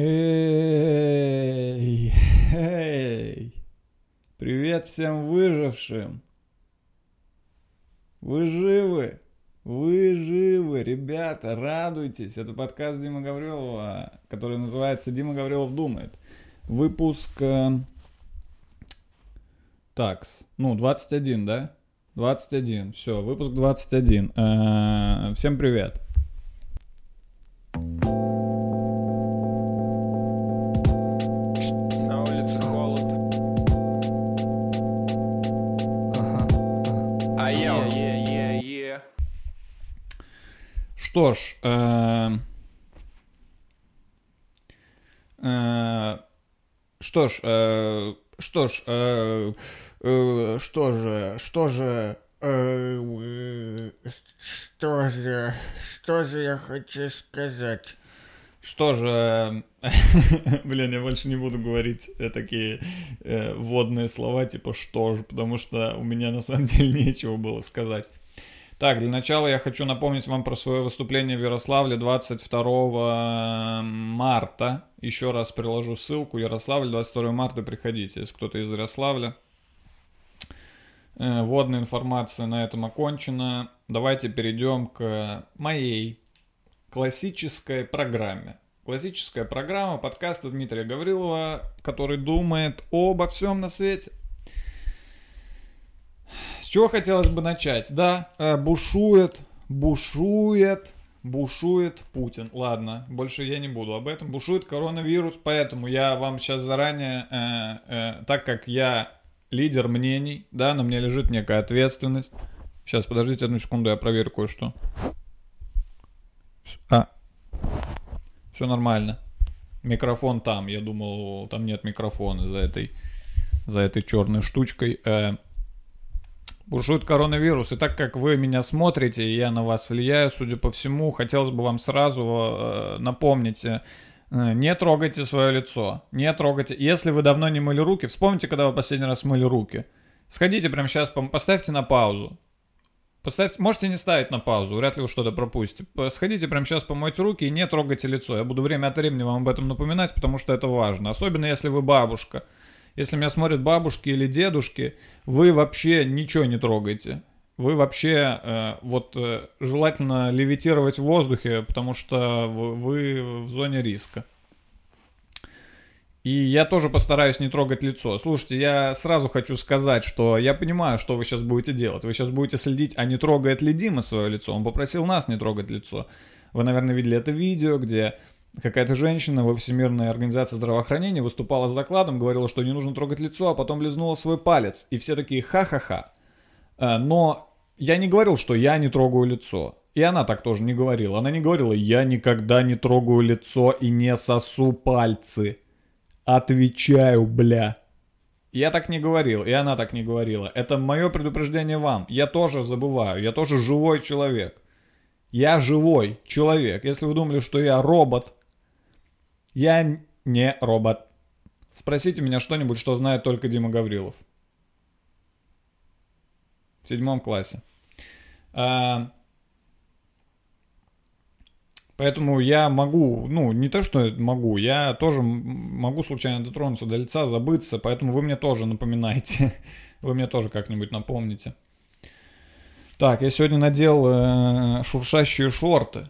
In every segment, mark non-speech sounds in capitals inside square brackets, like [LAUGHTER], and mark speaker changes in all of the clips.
Speaker 1: Эй, эй, привет всем выжившим. Вы живы? Вы живы, ребята, радуйтесь. Это подкаст Дима Гаврилова, который называется «Дима Гаврилов думает». Выпуск... Э, такс, ну, 21, да? 21, все, выпуск 21. Э, всем привет.
Speaker 2: На
Speaker 1: Что ж, э, э, что ж, э, что ж, что же, что же, что же, что же я хочу сказать? Что же, [LAUGHS] блин, я больше не буду говорить такие э, вводные слова типа что же, потому что у меня на самом деле нечего было сказать. Так, для начала я хочу напомнить вам про свое выступление в Ярославле 22 марта. Еще раз приложу ссылку. Ярославль, 22 марта, приходите, если кто-то из Ярославля. Э, Вводная информация на этом окончена. Давайте перейдем к моей классической программе. Классическая программа подкаста Дмитрия Гаврилова, который думает обо всем на свете. Чего хотелось бы начать? Да, э, бушует, бушует, бушует Путин. Ладно, больше я не буду об этом. Бушует коронавирус, поэтому я вам сейчас заранее, э, э, так как я лидер мнений, да, на мне лежит некая ответственность. Сейчас, подождите одну секунду, я проверю кое-что. А, все нормально. Микрофон там, я думал, там нет микрофона за этой, за этой черной штучкой. Э, бушует коронавирус. И так как вы меня смотрите, и я на вас влияю, судя по всему, хотелось бы вам сразу э, напомнить, э, не трогайте свое лицо, не трогайте. Если вы давно не мыли руки, вспомните, когда вы последний раз мыли руки. Сходите прямо сейчас, поставьте на паузу. Поставьте, можете не ставить на паузу, вряд ли вы что-то пропустите. Сходите прямо сейчас, помойте руки и не трогайте лицо. Я буду время от времени вам об этом напоминать, потому что это важно. Особенно если вы бабушка. Если меня смотрят бабушки или дедушки, вы вообще ничего не трогайте. Вы вообще, э, вот, э, желательно левитировать в воздухе, потому что вы, вы в зоне риска. И я тоже постараюсь не трогать лицо. Слушайте, я сразу хочу сказать, что я понимаю, что вы сейчас будете делать. Вы сейчас будете следить, а не трогает ли Дима свое лицо. Он попросил нас не трогать лицо. Вы, наверное, видели это видео, где какая-то женщина во Всемирной организации здравоохранения выступала с докладом, говорила, что не нужно трогать лицо, а потом лизнула свой палец. И все такие ха-ха-ха. Э, Но я не говорил, что я не трогаю лицо. И она так тоже не говорила. Она не говорила, я никогда не трогаю лицо и не сосу пальцы. Отвечаю, бля. Я так не говорил, и она так не говорила. Это мое предупреждение вам. Я тоже забываю, я тоже живой человек. Я живой человек. Если вы думали, что я робот, я не робот. Спросите меня что-нибудь, что знает только Дима Гаврилов. В седьмом классе. А, Поэтому я могу, ну, не то, что могу, я тоже могу случайно дотронуться до лица, забыться, поэтому вы мне тоже напоминайте. [LAUGHS] Вы мне тоже как-нибудь напомните. Так, я сегодня надел э, шуршащие шорты.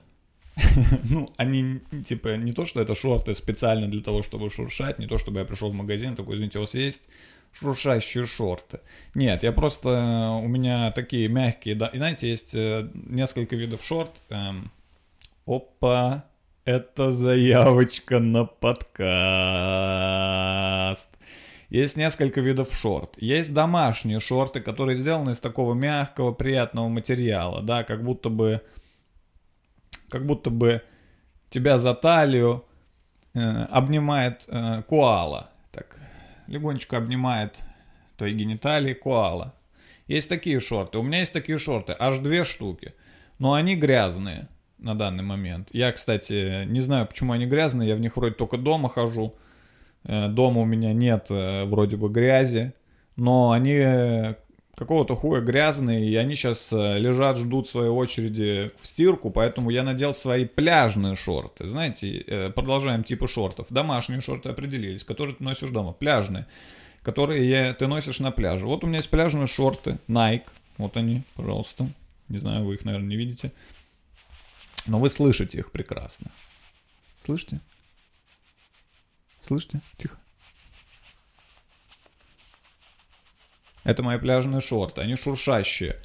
Speaker 1: [LAUGHS] Ну, они, типа, не то, что это шорты специально для того, чтобы шуршать, не то, чтобы я пришел в магазин, такой, извините, у вас есть шуршащие шорты. Нет, я просто, э, у меня такие мягкие, да, и знаете, есть э, несколько видов шорт. эм, Опа, это заявочка на подкаст. Есть несколько видов шорт. Есть домашние шорты, которые сделаны из такого мягкого, приятного материала, да, как будто бы, как будто бы тебя за талию э, обнимает э, коала, так легонечко обнимает твои гениталии коала. Есть такие шорты. У меня есть такие шорты, аж две штуки, но они грязные на данный момент. Я, кстати, не знаю, почему они грязные, я в них вроде только дома хожу. Э, Дома у меня нет э, вроде бы грязи, но они какого-то хуя грязные, и они сейчас лежат, ждут своей очереди в стирку, поэтому я надел свои пляжные шорты. Знаете, э, продолжаем типы шортов. Домашние шорты определились, которые ты носишь дома. Пляжные, которые я, ты носишь на пляже. Вот у меня есть пляжные шорты Nike. Вот они, пожалуйста. Не знаю, вы их, наверное, не видите. Но вы слышите их прекрасно. Слышите? Слышите? Тихо. Это мои пляжные шорты. Они шуршащие.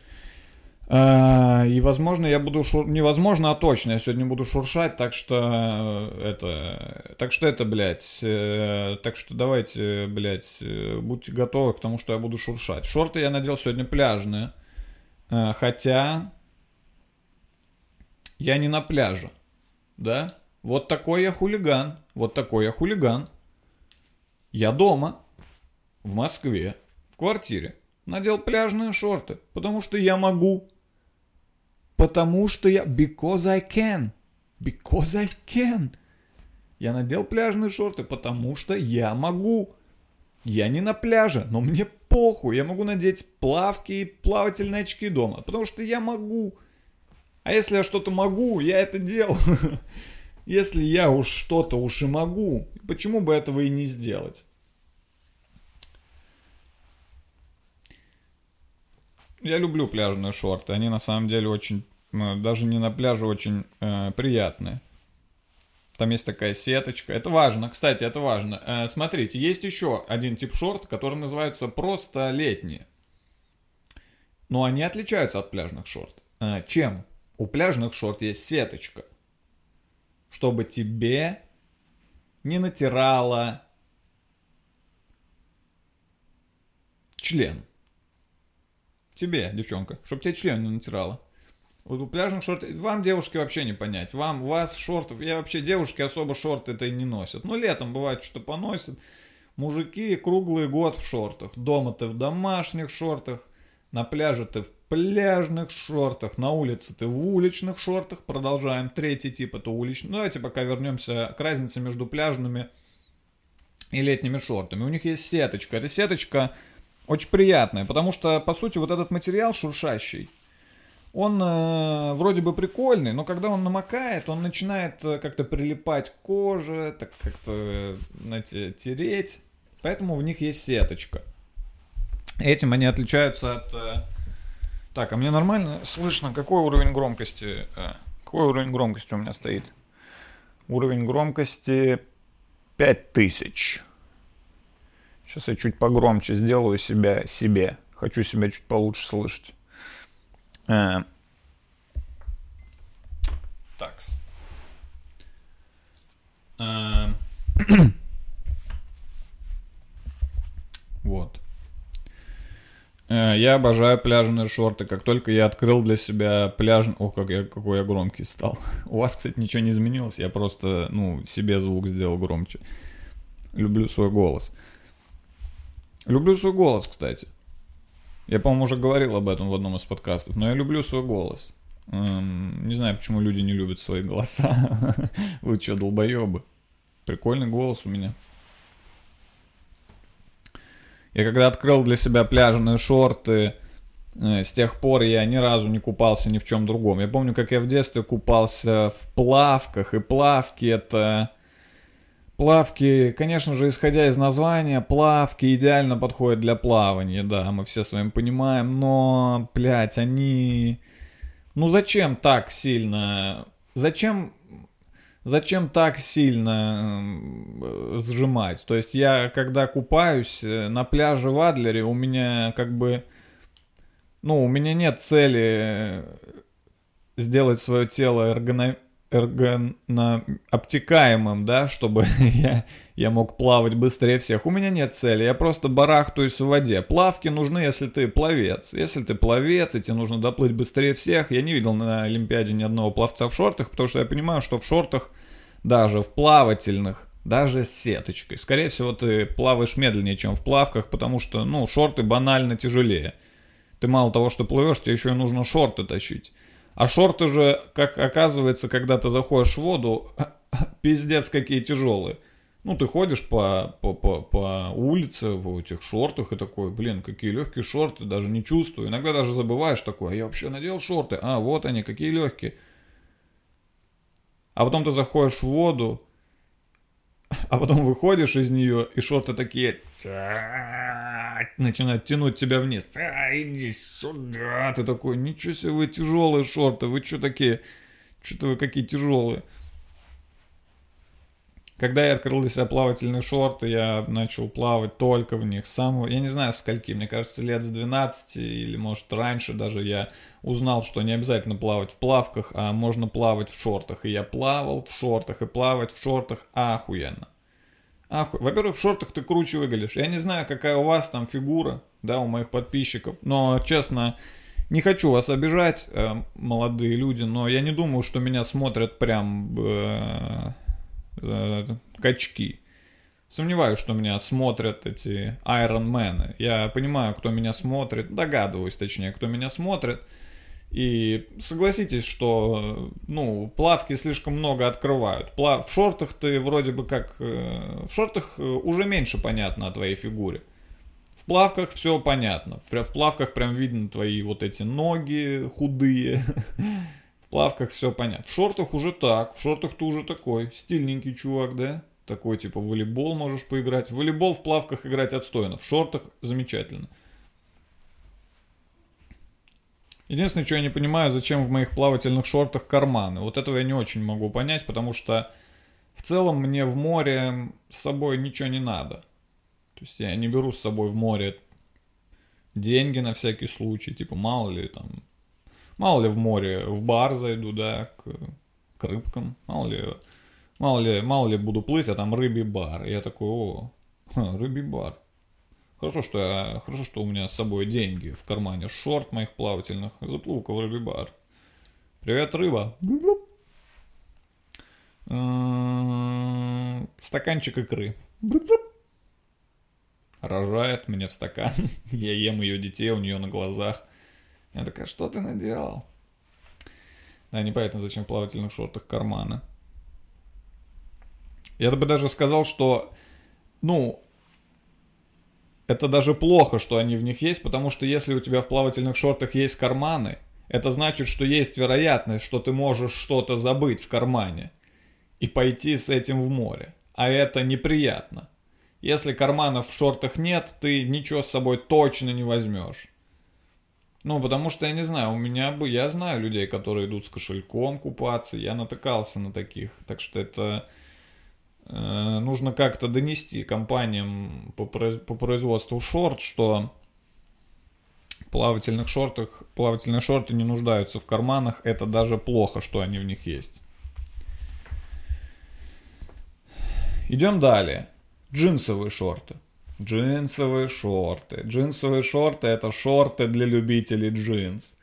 Speaker 1: А, И, возможно, я буду шур... Невозможно, а точно. Я сегодня буду шуршать, так что э, это... Так что это, блядь... э, Так что давайте, блядь, э, будьте готовы к тому, что я буду шуршать. Шорты я надел сегодня пляжные. Хотя... Я не на пляже. Да? Вот такой я хулиган. Вот такой я хулиган. Я дома. В Москве. В квартире. Надел пляжные шорты. Потому что я могу. Потому что я... Because I can. Because I can. Я надел пляжные шорты, потому что я могу. Я не на пляже, но мне похуй. Я могу надеть плавки и плавательные очки дома. Потому что я могу. А если я что-то могу, я это делаю. [LAUGHS] Если я уж что-то уж и могу, почему бы этого и не сделать? Я люблю пляжные шорты. Они на самом деле очень, даже не на пляже, очень э, приятные. Там есть такая сеточка. Это важно, кстати, это важно. Э, смотрите, есть еще один тип шорт, который называется просто летние. Но они отличаются от пляжных шорт. Э, чем? У пляжных шорт есть сеточка. Чтобы тебе не натирало член. Тебе, девчонка, чтобы тебе член не натирало. Вот у пляжных шортов, вам, девушки, вообще не понять. Вам, вас шортов, я вообще, девушки особо шорты это и не носят. Ну, летом бывает, что поносят. Мужики круглый год в шортах. Дома ты в домашних шортах. На пляже ты в пляжных шортах. На улице ты в уличных шортах. Продолжаем. Третий тип это уличный. Ну, давайте пока вернемся к разнице между пляжными и летними шортами. У них есть сеточка. Эта сеточка очень приятная, потому что, по сути, вот этот материал шуршащий, он э, вроде бы прикольный, но когда он намокает, он начинает э, как-то прилипать к коже, так как-то, э, знаете, тереть. Поэтому в них есть сеточка. Этим они отличаются от... э, Так, а мне нормально слышно, какой уровень громкости? Какой уровень громкости у меня стоит? Уровень громкости 5000. Сейчас я чуть погромче сделаю себя себе. Хочу себя чуть получше слышать. Э, Такс. Э, [COUGHS] Вот. Э, Я обожаю пляжные шорты. Как только я открыл для себя пляжный... О, как я, какой я громкий стал. [LAUGHS] У вас, кстати, ничего не изменилось. Я просто, ну, себе звук сделал громче. Люблю свой голос. Люблю свой голос, кстати. Я, по-моему, уже говорил об этом в одном из подкастов, но я люблю свой голос. Эм, не знаю, почему люди не любят свои голоса. [LAUGHS] Вы что, долбоебы? Прикольный голос у меня. Я когда открыл для себя пляжные шорты, э, с тех пор я ни разу не купался ни в чем другом. Я помню, как я в детстве купался в плавках, и плавки это... Плавки, конечно же, исходя из названия, плавки идеально подходят для плавания, да, мы все с вами понимаем, но, блядь, они... Ну зачем так сильно... Зачем... Зачем так сильно э, сжимать? То есть я, когда купаюсь э, на пляже в Адлере, у меня как бы... Ну, у меня нет цели э, сделать свое тело эргоном обтекаемым, да, чтобы [LAUGHS] я, я мог плавать быстрее всех. У меня нет цели, я просто барахтаюсь в воде. Плавки нужны, если ты пловец. Если ты пловец, и тебе нужно доплыть быстрее всех. Я не видел на Олимпиаде ни одного пловца в шортах, потому что я понимаю, что в шортах, даже в плавательных, даже с сеточкой, скорее всего, ты плаваешь медленнее, чем в плавках, потому что, ну, шорты банально тяжелее. Ты мало того, что плывешь, тебе еще и нужно шорты тащить. А шорты же, как оказывается, когда ты заходишь в воду, [COUGHS] пиздец какие тяжелые. Ну, ты ходишь по, по, по, по улице в этих шортах и такой, блин, какие легкие шорты, даже не чувствую. Иногда даже забываешь такой, а я вообще надел шорты, а вот они, какие легкие. А потом ты заходишь в воду, а потом выходишь из нее, и шорты такие начинают тянуть тебя вниз. Иди сюда. Ты такой, ничего себе, вы тяжелые шорты, вы что такие? Что-то вы какие тяжелые. Когда я открыл для себя плавательные шорты, я начал плавать только в них. Самого, я не знаю, скольки, мне кажется, лет с 12 или, может, раньше даже я узнал, что не обязательно плавать в плавках, а можно плавать в шортах. И я плавал в шортах, и плавать в шортах охуенно. Аху... Во-первых, в шортах ты круче выглядишь. Я не знаю, какая у вас там фигура, да, у моих подписчиков, но, честно, не хочу вас обижать, э, молодые люди, но я не думаю, что меня смотрят прям... Э, э, качки. Сомневаюсь, что меня смотрят эти Man. Я понимаю, кто меня смотрит, догадываюсь, точнее, кто меня смотрит. И согласитесь, что, ну, плавки слишком много открывают. Плав... В шортах ты вроде бы как... Э, в шортах э, уже меньше понятно о твоей фигуре. В плавках все понятно. В плавках прям видно твои вот эти ноги худые. [LAUGHS] плавках все понятно. В шортах уже так, в шортах ты уже такой, стильненький чувак, да? Такой типа в волейбол можешь поиграть. В волейбол в плавках играть отстойно, в шортах замечательно. Единственное, что я не понимаю, зачем в моих плавательных шортах карманы. Вот этого я не очень могу понять, потому что в целом мне в море с собой ничего не надо. То есть я не беру с собой в море деньги на всякий случай, типа мало ли там Мало ли в море, в бар зайду, да, к, к рыбкам. Мало ли, мало ли, мало ли буду плыть, а там рыбий бар. я такой, о, рыбий бар. Хорошо, что я, хорошо, что у меня с собой деньги в кармане, шорт моих плавательных, заплыл-ка в рыбий бар. Привет, рыба. Стаканчик икры. Рожает мне в стакан. [LAUGHS] Я ем ее детей у нее на глазах. Я такая, что ты наделал? Да, непонятно, зачем в плавательных шортах карманы. Я бы даже сказал, что, ну, это даже плохо, что они в них есть, потому что если у тебя в плавательных шортах есть карманы, это значит, что есть вероятность, что ты можешь что-то забыть в кармане и пойти с этим в море. А это неприятно. Если карманов в шортах нет, ты ничего с собой точно не возьмешь. Ну, потому что, я не знаю, у меня бы, я знаю людей, которые идут с кошельком купаться, я натыкался на таких, так что это э, нужно как-то донести компаниям по, по производству шорт, что плавательных шортах, плавательные шорты не нуждаются в карманах, это даже плохо, что они в них есть. Идем далее. Джинсовые шорты. Джинсовые шорты. Джинсовые шорты это шорты для любителей джинс.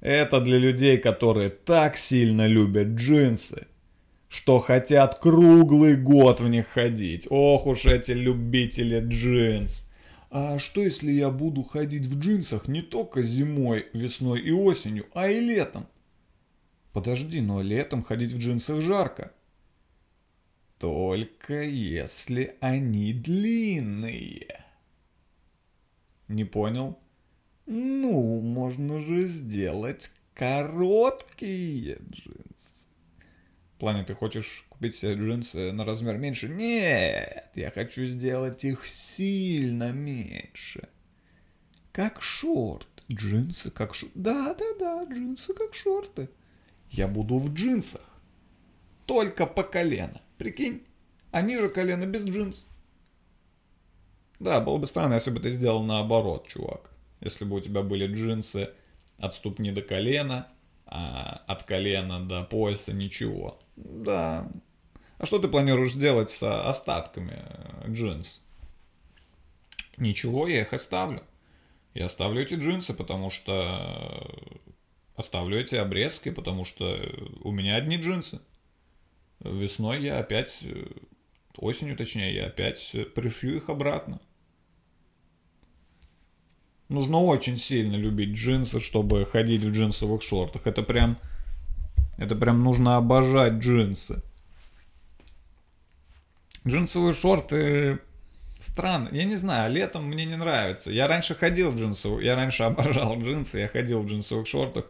Speaker 1: Это для людей, которые так сильно любят джинсы, что хотят круглый год в них ходить. Ох уж эти любители джинс. А что если я буду ходить в джинсах не только зимой, весной и осенью, а и летом? Подожди, но летом ходить в джинсах жарко. Только если они длинные. Не понял? Ну, можно же сделать короткие джинсы. В плане, ты хочешь купить себе джинсы на размер меньше? Нет, я хочу сделать их сильно меньше. Как шорт. Джинсы как шорт. Да-да-да, джинсы как шорты. Я буду в джинсах. Только по колено. Прикинь, а ниже колена без джинс. Да, было бы странно, если бы ты сделал наоборот, чувак. Если бы у тебя были джинсы от ступни до колена, а от колена до пояса ничего. Да. А что ты планируешь делать с остатками джинс? Ничего, я их оставлю. Я оставлю эти джинсы, потому что... Оставлю эти обрезки, потому что у меня одни джинсы весной я опять, э, осенью точнее, я опять пришью их обратно. Нужно очень сильно любить джинсы, чтобы ходить в джинсовых шортах. Это прям, это прям нужно обожать джинсы. Джинсовые шорты странно. Я не знаю, летом мне не нравится. Я раньше ходил в джинсовых, я раньше [LAUGHS] обожал джинсы, я ходил в джинсовых шортах.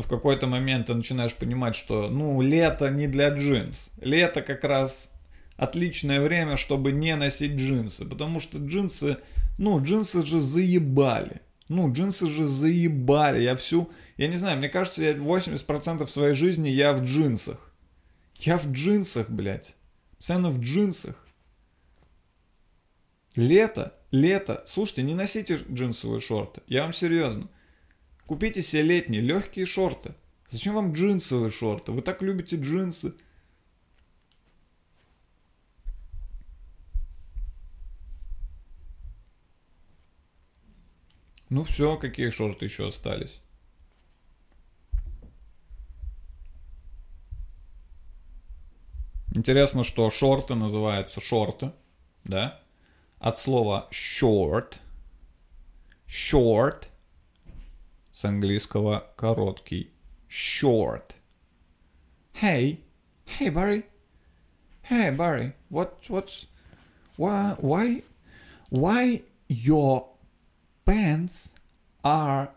Speaker 1: Но в какой-то момент ты начинаешь понимать, что, ну, лето не для джинс. Лето как раз отличное время, чтобы не носить джинсы. Потому что джинсы, ну, джинсы же заебали. Ну, джинсы же заебали. Я всю, я не знаю, мне кажется, я 80% своей жизни я в джинсах. Я в джинсах, блядь. Постоянно в джинсах. Лето, лето. Слушайте, не носите джинсовые шорты. Я вам серьезно. Купите себе летние легкие шорты. Зачем вам джинсовые шорты? Вы так любите джинсы. Ну все, какие шорты еще остались? Интересно, что шорты называются шорты, да? От слова short. Short. С английского короткий. Short. Hey. Hey, Barry. Hey, Barry. What, what's... Why, why, why your pants are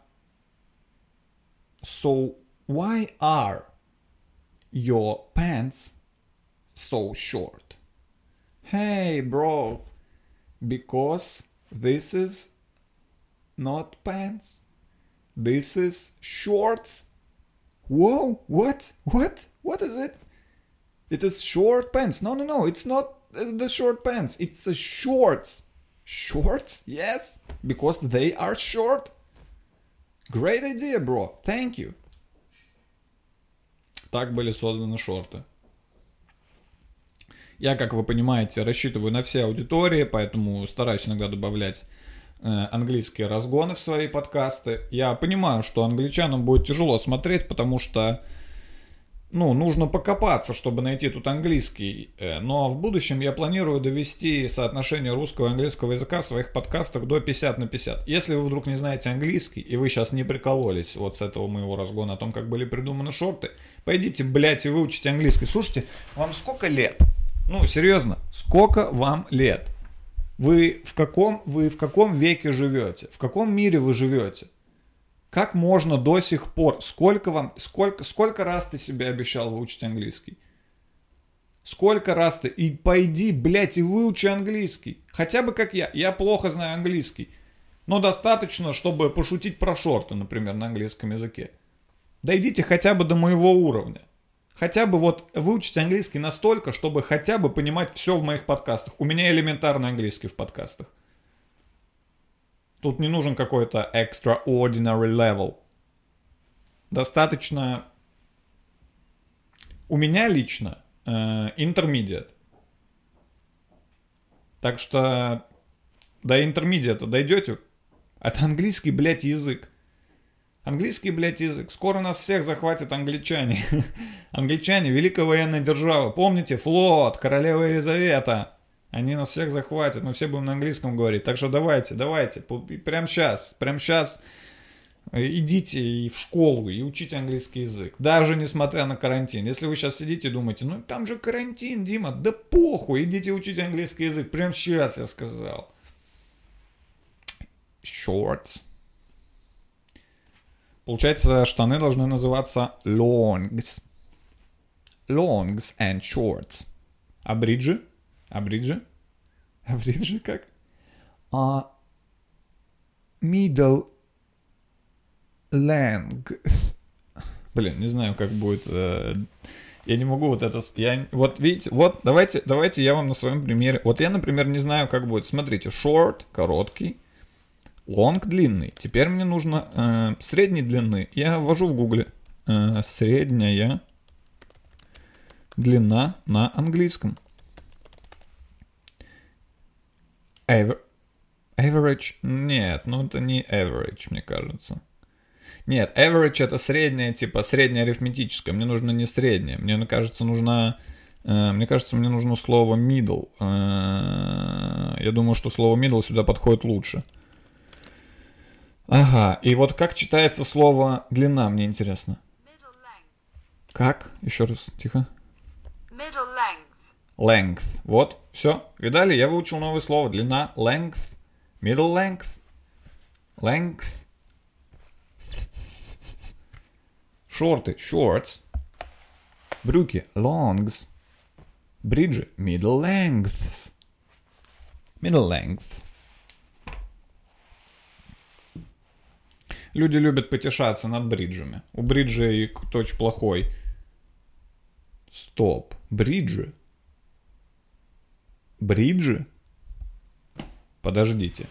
Speaker 1: so... Why are your pants so short? Hey, bro, because this is not pants. This is shorts. Whoa, what? What? What is it? It is short pants. No, no, no, it's not uh, the short pants. It's a shorts. Shorts? Yes, because they are short. Great idea, bro. Thank you. Так были созданы шорты. Я, как вы понимаете, рассчитываю на все аудитории, поэтому стараюсь иногда добавлять э, английские разгоны в свои подкасты. Я понимаю, что англичанам будет тяжело смотреть, потому что ну, нужно покопаться, чтобы найти тут английский. Э, Но в будущем я планирую довести соотношение русского и английского языка в своих подкастах до 50 на 50. Если вы вдруг не знаете английский, и вы сейчас не прикололись вот с этого моего разгона о том, как были придуманы шорты, пойдите, блядь, и выучите английский. Слушайте, вам сколько лет? Ну, серьезно, сколько вам лет? Вы в каком, вы в каком веке живете? В каком мире вы живете? Как можно до сих пор? Сколько вам, сколько, сколько раз ты себе обещал выучить английский? Сколько раз ты? И пойди, блядь, и выучи английский. Хотя бы как я. Я плохо знаю английский. Но достаточно, чтобы пошутить про шорты, например, на английском языке. Дойдите хотя бы до моего уровня. Хотя бы вот выучить английский настолько, чтобы хотя бы понимать все в моих подкастах. У меня элементарный английский в подкастах. Тут не нужен какой-то extraordinary level. Достаточно... У меня лично э, intermediate. Так что до интермедиата дойдете. Это английский, блядь, язык. Английский, блядь, язык. Скоро нас всех захватят англичане. [LAUGHS] англичане, великая военная держава. Помните, флот, королева Елизавета. Они нас всех захватят, мы все будем на английском говорить. Так что давайте, давайте, прямо сейчас, прямо сейчас идите и в школу и учите английский язык. Даже несмотря на карантин. Если вы сейчас сидите и думаете, ну там же карантин, Дима, да похуй, идите учите английский язык. Прямо сейчас я сказал. Shorts. Получается, штаны должны называться longs. Longs and shorts. А бриджи? А бриджи? А бриджи как? А middle lang. Блин, не знаю, как будет. Э, я не могу вот это... Я, вот видите, вот давайте, давайте я вам на своем примере... Вот я, например, не знаю, как будет. Смотрите, short, короткий, long, длинный. Теперь мне нужно э, средней длины. Я ввожу в гугле э, средняя длина на английском. Aver... Average? Нет, ну это не average, мне кажется. Нет, average это среднее, типа среднее арифметическое. Мне нужно не среднее. Мне кажется, нужно... Э, мне кажется, мне нужно слово middle. Э, я думаю, что слово middle сюда подходит лучше. Ага, и вот как читается слово длина, мне интересно.
Speaker 3: Length.
Speaker 1: Как? Еще раз, тихо.
Speaker 3: Middle length.
Speaker 1: Length. Вот, все. Видали? Я выучил новое слово. Длина. Length. Middle length. Length. Шорты. Shorts. Брюки. Longs. Бриджи. Middle lengths. Middle length. Люди любят потешаться над бриджами. У бриджей очень плохой. Стоп. Бриджи? Бриджи? Подождите.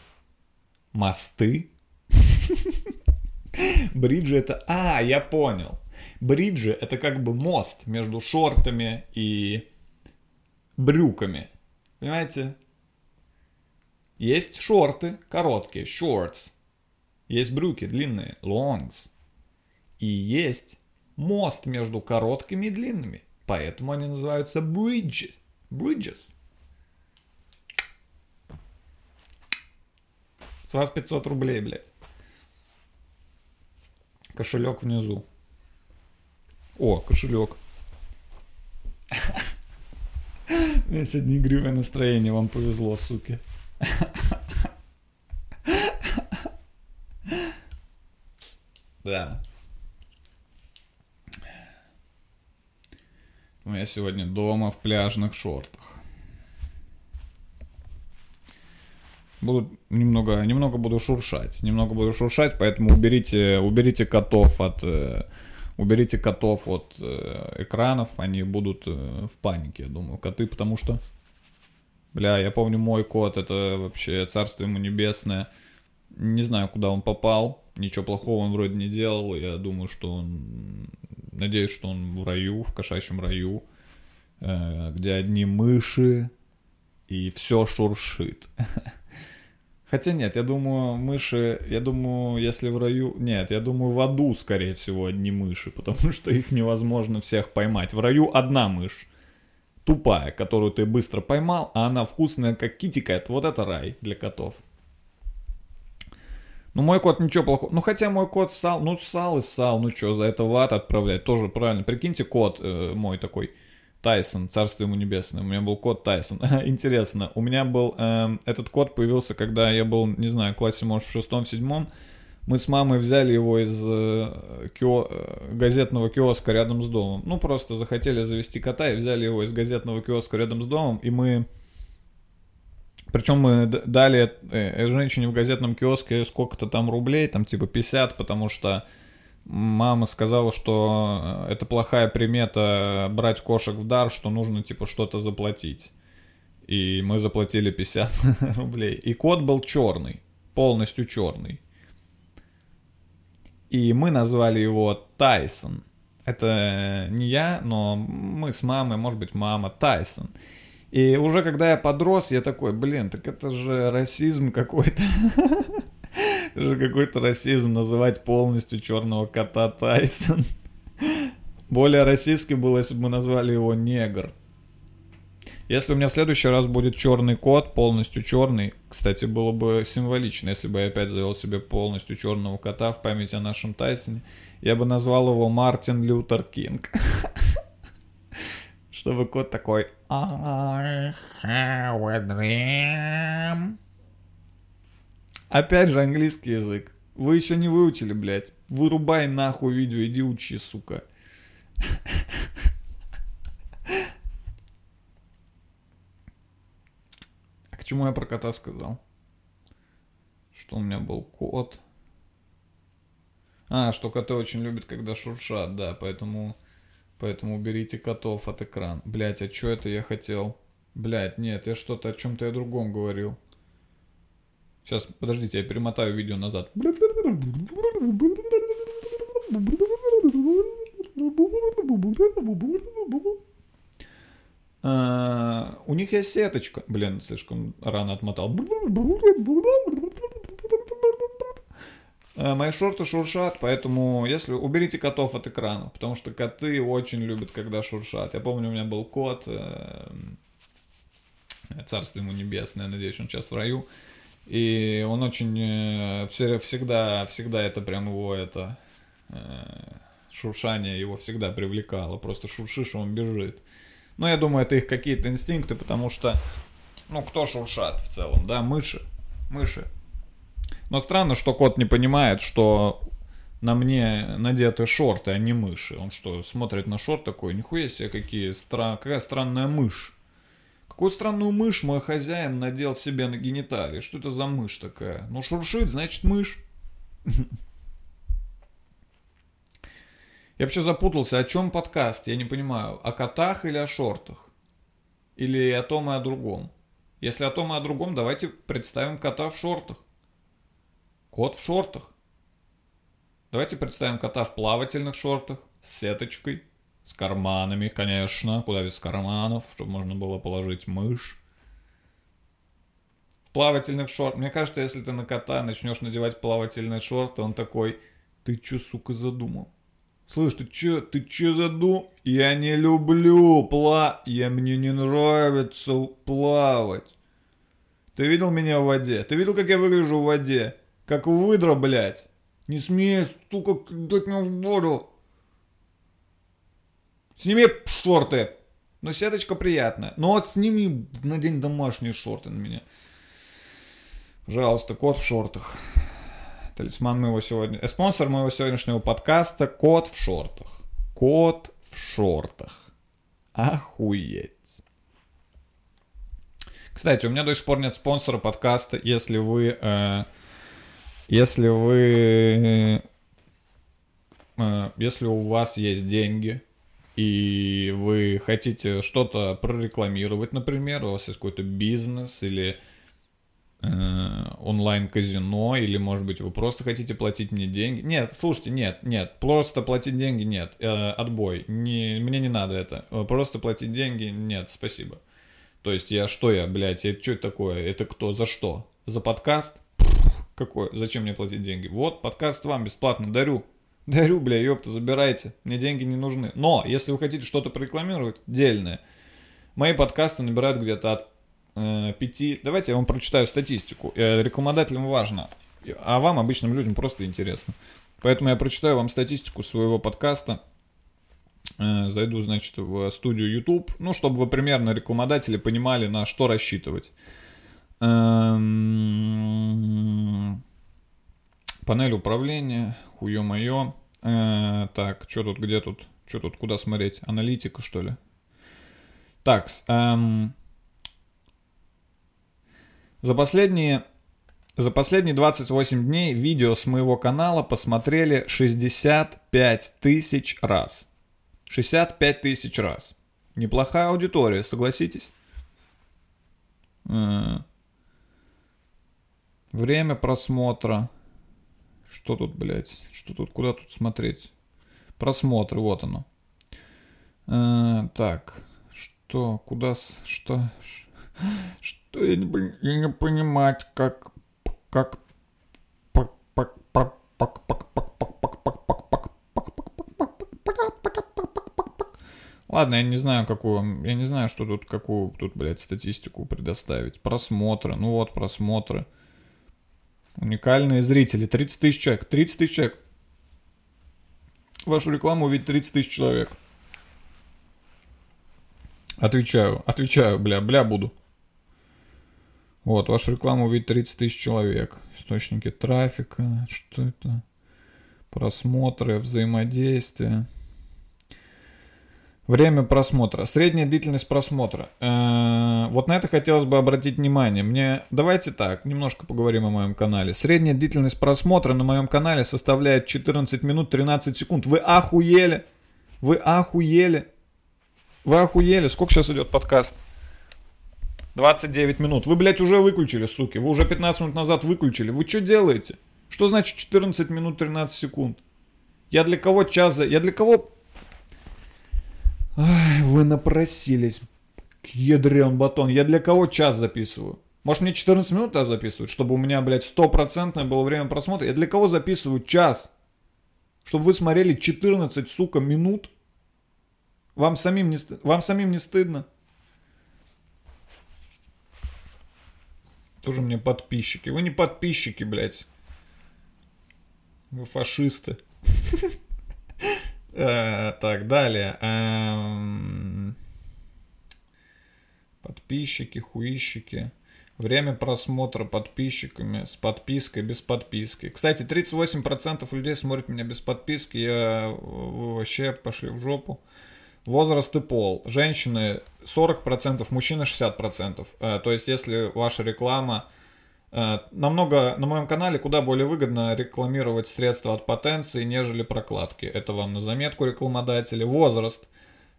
Speaker 1: Мосты? [LAUGHS] Бриджи это... А, я понял. Бриджи это как бы мост между шортами и брюками. Понимаете? Есть шорты короткие, shorts. Есть брюки длинные, longs. И есть мост между короткими и длинными. Поэтому они называются bridges. Bridges. С вас 500 рублей, блядь. Кошелек внизу. О, кошелек. [LAUGHS] У меня сегодня игривое настроение, вам повезло, суки. [LAUGHS] Да. Ну, я сегодня дома в пляжных шортах. Буду немного, немного буду шуршать, немного буду шуршать, поэтому уберите, уберите котов от, э, уберите котов от э, экранов, они будут э, в панике, я думаю, коты, потому что, бля, я помню мой кот, это вообще царство ему небесное, не знаю, куда он попал, ничего плохого он вроде не делал, я думаю, что он, надеюсь, что он в раю, в кошачьем раю, э, где одни мыши и все шуршит. [LAUGHS] Хотя нет, я думаю, мыши, я думаю, если в раю... Нет, я думаю, в аду, скорее всего, одни мыши, [LAUGHS] потому что их невозможно всех поймать. В раю одна мышь, тупая, которую ты быстро поймал, а она вкусная, как китикет. Вот это рай для котов. Ну, мой кот ничего плохого. Ну, хотя мой кот ссал, ну, ссал и ссал, ну что, за это в ад отправлять, тоже правильно. Прикиньте, кот э, мой такой, Тайсон, царство ему небесное. У меня был кот Тайсон. [LAUGHS] Интересно, у меня был... Э, этот кот появился, когда я был, не знаю, в классе, может, в шестом-седьмом. Мы с мамой взяли его из э, кио, э, газетного киоска рядом с домом. Ну, просто захотели завести кота и взяли его из газетного киоска рядом с домом. И мы... Причем мы дали э, женщине в газетном киоске сколько-то там рублей, там типа 50, потому что мама сказала, что э, это плохая примета брать кошек в дар, что нужно типа что-то заплатить. И мы заплатили 50 [LAUGHS] рублей. И кот был черный, полностью черный. И мы назвали его Тайсон. Это не я, но мы с мамой, может быть, мама Тайсон. И уже когда я подрос, я такой, блин, так это же расизм какой-то. [LAUGHS] Это же какой-то расизм называть полностью черного кота Тайсон. Более российский было, если бы мы назвали его негр. Если у меня в следующий раз будет черный кот, полностью черный, кстати, было бы символично, если бы я опять завел себе полностью черного кота в память о нашем Тайсоне, я бы назвал его Мартин Лютер Кинг. [LAUGHS] Чтобы кот такой I have a dream. Опять же английский язык. Вы еще не выучили, блядь. Вырубай нахуй видео, иди учи, сука. А к чему я про кота сказал? Что у меня был кот. А, что коты очень любят, когда шуршат, да, поэтому... Поэтому уберите котов от экрана. Блять, а что это я хотел? Блять, нет, я что-то о чем-то я другом говорил. Сейчас, подождите, я перемотаю видео назад. А, у них есть сеточка. Блин, слишком рано отмотал. А, Мои шорты шуршат, поэтому если уберите котов от экрана, потому что коты очень любят, когда шуршат. Я помню, у меня был кот, э, царство ему небесное, надеюсь, он сейчас в раю. И он очень э, все- всегда, всегда это прям его это э, шуршание его всегда привлекало. Просто шуршишь, он бежит. Но я думаю, это их какие-то инстинкты, потому что, ну, кто шуршат в целом, да, мыши, мыши. Но странно, что кот не понимает, что на мне надеты шорты, а не мыши. Он что, смотрит на шорт такой, нихуя себе, какие стра... какая странная мышь. Какую странную мышь мой хозяин надел себе на гениталии? Что это за мышь такая? Ну, шуршит, значит мышь. Я вообще запутался, о чем подкаст, я не понимаю, о котах или о шортах? Или о том и о другом? Если о том и о другом, давайте представим кота в шортах. Кот в шортах. Давайте представим кота в плавательных шортах, с сеточкой, с карманами, конечно, куда без карманов, чтобы можно было положить мышь. В плавательных шортах. Мне кажется, если ты на кота начнешь надевать плавательные шорты, он такой, ты чё, сука, задумал? Слышь, ты чё, ты чё задумал? Я не люблю пла... Я мне не нравится плавать. Ты видел меня в воде? Ты видел, как я выгляжу в воде? Как выдра, блядь. Не смей, сука, дать мне в воду. Сними шорты. Ну, сеточка приятная. Ну, вот сними на день домашние шорты на меня. Пожалуйста, кот в шортах. Талисман моего сегодня... э, Спонсор моего сегодняшнего подкаста Кот в шортах. Кот в шортах. Охуеть. Кстати, у меня до сих пор нет спонсора подкаста. Если вы... э, если вы... э, если у вас есть деньги, и вы хотите что-то прорекламировать, например, у вас есть какой-то бизнес или э, онлайн-казино, или, может быть, вы просто хотите платить мне деньги. Нет, слушайте, нет, нет, просто платить деньги нет, э, отбой, не, мне не надо это, Э, просто платить деньги нет, спасибо. То есть я что я, блядь, это что это такое, это кто, за что? За подкаст? Какой, зачем мне платить деньги? Вот, подкаст вам бесплатно дарю. Дарю, бля, ёпта, забирайте. Мне деньги не нужны. Но, если вы хотите что-то прорекламировать, дельное. Мои подкасты набирают где-то от э, 5... Давайте я вам прочитаю статистику. Э, рекламодателям важно, а вам, обычным людям, просто интересно. Поэтому я прочитаю вам статистику своего подкаста. Э, Зайду, значит, в студию YouTube. Ну, чтобы вы примерно рекламодатели понимали, на что рассчитывать. Эм, Панель управления, хуё моё. Э, так, что тут, где тут? Что тут, куда смотреть? Аналитика, что ли? Так, эм, за последние за последние 28 дней видео с моего канала посмотрели 65 тысяч раз. 65 тысяч раз. Неплохая аудитория, согласитесь? Э, Время просмотра. Что тут, блядь? Что тут? Куда тут смотреть? Просмотры, вот оно. Э, так, что, куда, что, что я не, я не понимать, как, как. Ладно, я не знаю, какую, я не знаю, что тут, какую тут, блядь, статистику предоставить. Просмотры, ну вот, просмотры. Уникальные зрители. 30 тысяч человек. 30 тысяч человек. Вашу рекламу увидит 30 тысяч человек. Отвечаю, отвечаю, бля, бля буду. Вот, вашу рекламу увидит 30 тысяч человек. Источники трафика, что это? Просмотры, взаимодействие. Время просмотра. Средняя длительность просмотра. Э, Вот на это хотелось бы обратить внимание. Мне давайте так, немножко поговорим о моем канале. Средняя длительность просмотра на моем канале составляет 14 минут 13 секунд. Вы охуели? Вы охуели? Вы охуели? Сколько сейчас идет подкаст? 29 минут. Вы, блядь, уже выключили, суки. Вы уже 15 минут назад выключили. Вы что делаете? Что значит 14 минут 13 секунд? Я для кого час... Я для кого... Ай, вы напросились. Ядрен батон. Я для кого час записываю? Может мне 14 минут а записывать, чтобы у меня, блядь, стопроцентное было время просмотра? Я для кого записываю час? Чтобы вы смотрели 14, сука, минут? Вам самим не, Вам самим не стыдно? Тоже мне подписчики. Вы не подписчики, блядь. Вы фашисты. [LAUGHS] Э, Так, далее. Эм, Подписчики, хуищики. Время просмотра подписчиками, с подпиской, без подписки. Кстати, 38% людей смотрят меня без подписки. Я вообще пошли в жопу. Возраст и пол. Женщины 40%, мужчины 60%. Э, То есть, если ваша реклама... э, Намного на моем канале куда более выгодно рекламировать средства от потенции, нежели прокладки. Это вам на заметку рекламодатели. Возраст.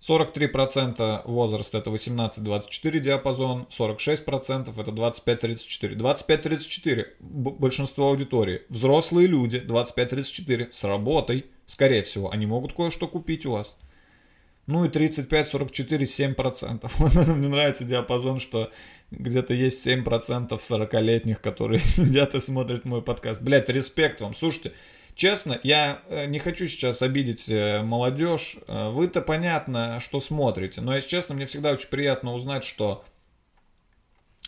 Speaker 1: 43% возраст это 18-24 диапазон, 46% это 25-34. 25-34 б- большинство аудитории. Взрослые люди 25-34 с работой, скорее всего, они могут кое-что купить у вас. Ну и 35-44 7%. [LAUGHS] Мне нравится диапазон, что где-то есть 7% 40-летних, которые [LAUGHS] сидят и смотрят мой подкаст. Блять, респект вам. Слушайте, честно, я э, не хочу сейчас обидеть э, молодежь. Э, Вы-то понятно, что смотрите. Но, если честно, мне всегда очень приятно узнать, что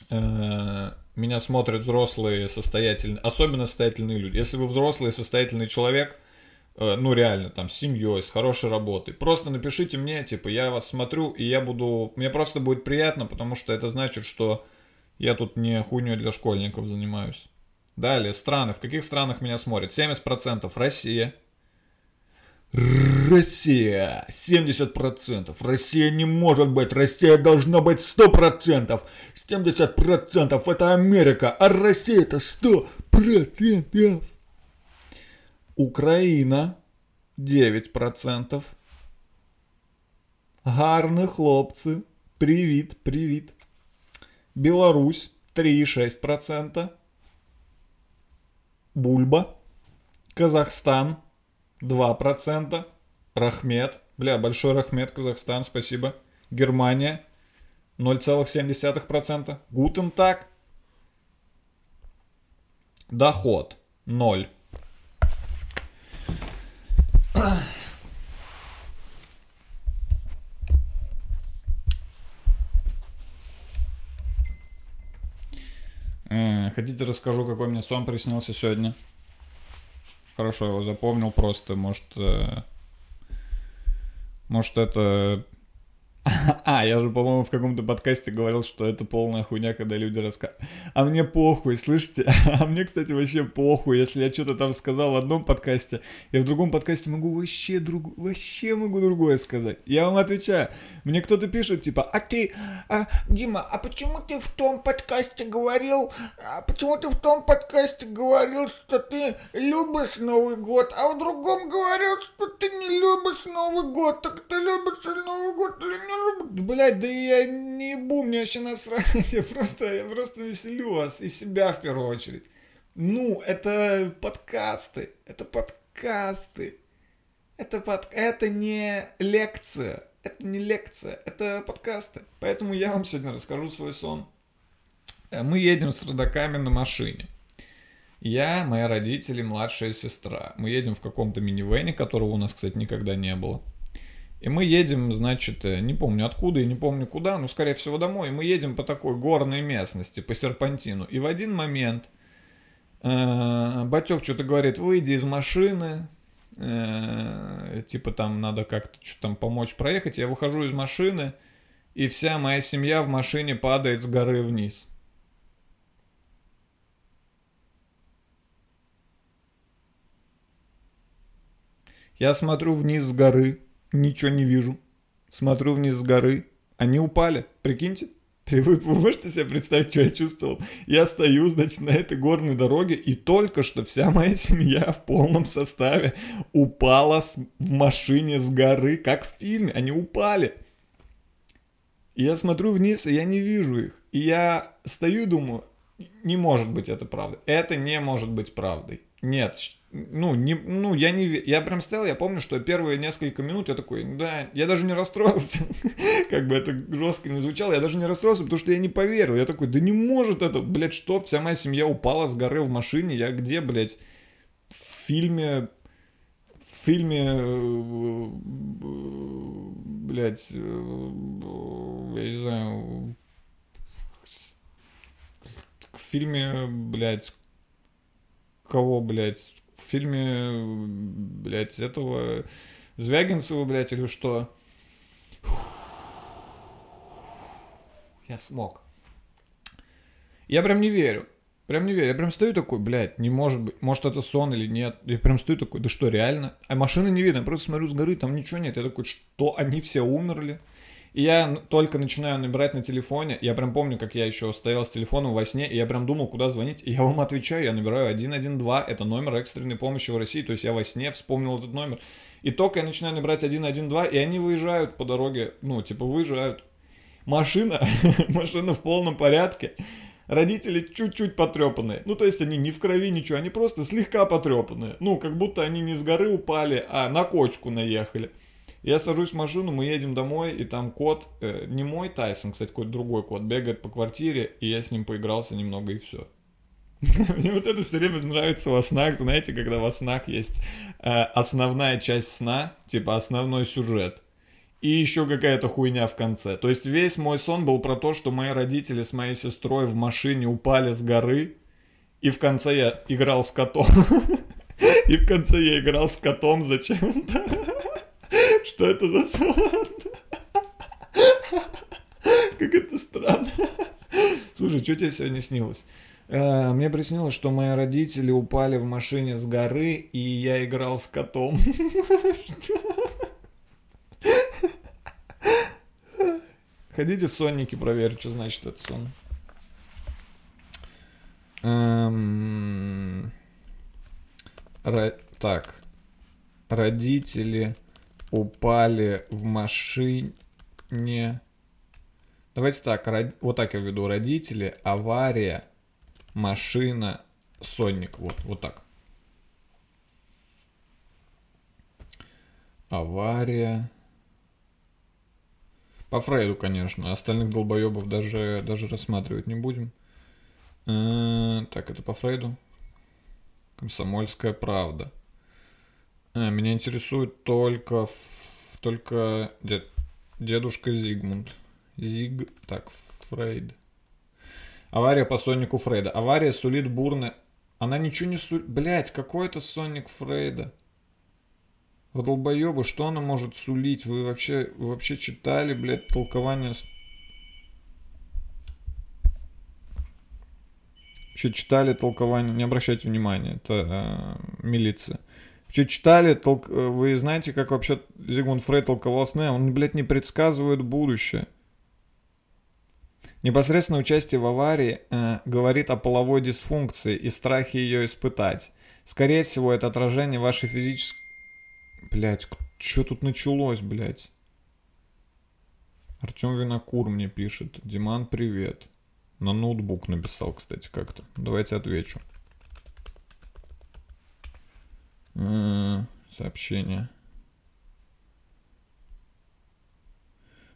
Speaker 1: меня смотрят взрослые, состоятельные, особенно состоятельные люди. Если вы взрослый, состоятельный человек, ну реально, там, с семьей, с хорошей работой, просто напишите мне, типа, я вас смотрю, и я буду... Мне просто будет приятно, потому что это значит, что я тут не хуйней для школьников занимаюсь. Далее, страны. В каких странах меня смотрят? 70% Россия. Россия. 70%. Россия не может быть. Россия должна быть 100%. 70% это Америка, а Россия это 100%. Украина 9%. Гарні хлопці. Привіт, привіт. Беларусь 3,6%. Бульба. Казахстан 2%. Рахмет. Бля, большой Рахмет, Казахстан, спасибо. Германия 0,7%. Гутен так. Доход 0. Расскажу, какой мне сон приснился сегодня? Хорошо, его запомнил просто. Может, э, может это... [LAUGHS] А, я же, по-моему, в каком-то подкасте говорил, что это полная хуйня, когда люди рассказывают. А мне похуй, слышите? [LAUGHS] А мне, кстати, вообще похуй, если я что-то там сказал в одном подкасте, я в другом подкасте могу вообще друг... вообще могу другое сказать. Я вам отвечаю. Мне кто-то пишет, типа,
Speaker 3: А ты, а, Дима, а почему ты в том подкасте говорил, а почему ты в том подкасте говорил, что ты любишь Новый год, а в другом говорил, что ты не любишь Новый год, так ты любишь Новый год или не любишь?
Speaker 1: Блять, да я не ебу, мне вообще насрать, [LAUGHS] я просто, я просто веселю вас и себя в первую очередь. Ну, это подкасты, это подкасты. Это, под... это не лекция, это не лекция, это подкасты. Поэтому я вам сегодня расскажу свой сон. Э, Мы едем с родаками на машине. Я, мои родители, младшая сестра. Мы едем в каком-то минивэне, которого у нас, кстати, никогда не было. И мы едем, значит, э, не помню откуда и не помню куда, но, скорее всего, домой. И мы едем по такой горной местности, по серпантину. И в один момент э, Батек что-то говорит, выйди из машины, э, типа там надо как-то что там помочь проехать. Я выхожу из машины, и вся моя семья в машине падает с горы вниз. Я смотрю вниз с горы, ничего не вижу. Смотрю вниз с горы, они упали, прикиньте. Вы, [LAUGHS] вы можете себе представить, что я чувствовал? Я стою, значит, на этой горной дороге, и только что вся моя [LAUGHS] семья в полном составе упала с- в машине с горы, как в фильме. Они упали. И я смотрю вниз, и я не вижу их. И я стою и думаю, не может быть это правдой. Это не может быть правдой. Нет, ну, не, ну, я не, я прям стоял, я помню, что первые несколько минут я такой, да, я даже не расстроился, [LAUGHS] как бы это жестко не звучало, я даже не расстроился, потому что я не поверил, я такой, да не может это, блядь, что, вся моя семья упала с горы в машине, я где, блядь, в фильме, в фильме, э, блядь, э, я не знаю, в фильме, блядь, кого, блядь, в фильме, блядь, этого Звягинцева, блядь, или что? Я смог. Я прям не верю. Прям не верю. Я прям стою такой, блядь, не может быть. Может это сон или нет. Я прям стою такой, да что, реально? А машины не видно. Я просто смотрю с горы, там ничего нет. Я такой, что, они все умерли? И я только начинаю набирать на телефоне. Я прям помню, как я еще стоял с телефоном во сне, и я прям думал, куда звонить. И я вам отвечаю, я набираю 112, это номер экстренной помощи в России. То есть я во сне вспомнил этот номер. И только я начинаю набирать 112, и они выезжают по дороге, ну, типа, выезжают. Машина, [LAUGHS] машина в полном порядке. Родители чуть-чуть потрепанные. Ну, то есть они не в крови, ничего, они просто слегка потрепанные. Ну, как будто они не с горы упали, а на кочку наехали. Я сажусь в машину, мы едем домой, и там кот, э, не мой Тайсон, кстати, какой-то другой кот, бегает по квартире, и я с ним поигрался немного, и все. [LAUGHS] Мне вот это все время нравится во снах, знаете, когда во снах есть э, основная часть сна, типа основной сюжет, и еще какая-то хуйня в конце. То есть весь мой сон был про то, что мои родители с моей сестрой в машине упали с горы, и в конце я играл с котом. [LAUGHS] И в конце я играл с котом зачем-то. [LAUGHS] Что это за сон? Как это странно. Слушай, что тебе сегодня снилось? Э, Мне приснилось, что мои родители упали в машине с горы, и я играл с котом. Ходите в сонники, проверьте, что значит этот сон. Эм, Так. Родители упали в машине. Давайте так, род- вот так я веду. Родители, авария, машина, сонник. Вот, вот так. Авария. По Фрейду, конечно. Остальных долбоебов даже, даже рассматривать не будем. Э, Так, это по Фрейду. Комсомольская правда. А, меня интересует только, только дед, дедушка Зигмунд. Зиг... Так, Фрейд. Авария по соннику Фрейда. Авария сулит бурны... Она ничего не сулит... Блять, какой это сонник Фрейда? Вы долбоебы, что она может сулить? Вы вообще, вы вообще читали, блядь, толкование... Вообще читали толкование... Не обращайте внимания, это э, милиция. Вообще читали, толк... э, вы знаете, как вообще Зигмунд Фрейд толковал сны? Он, блядь, не предсказывает будущее. Непосредственное участие в аварии э, говорит о половой дисфункции и страхе ее испытать. Скорее всего, это отражение вашей физической... Блять, что тут началось, блять? Артем Винокур мне пишет. Диман, привет. На ноутбук написал, кстати, как-то. Давайте отвечу. Сообщение.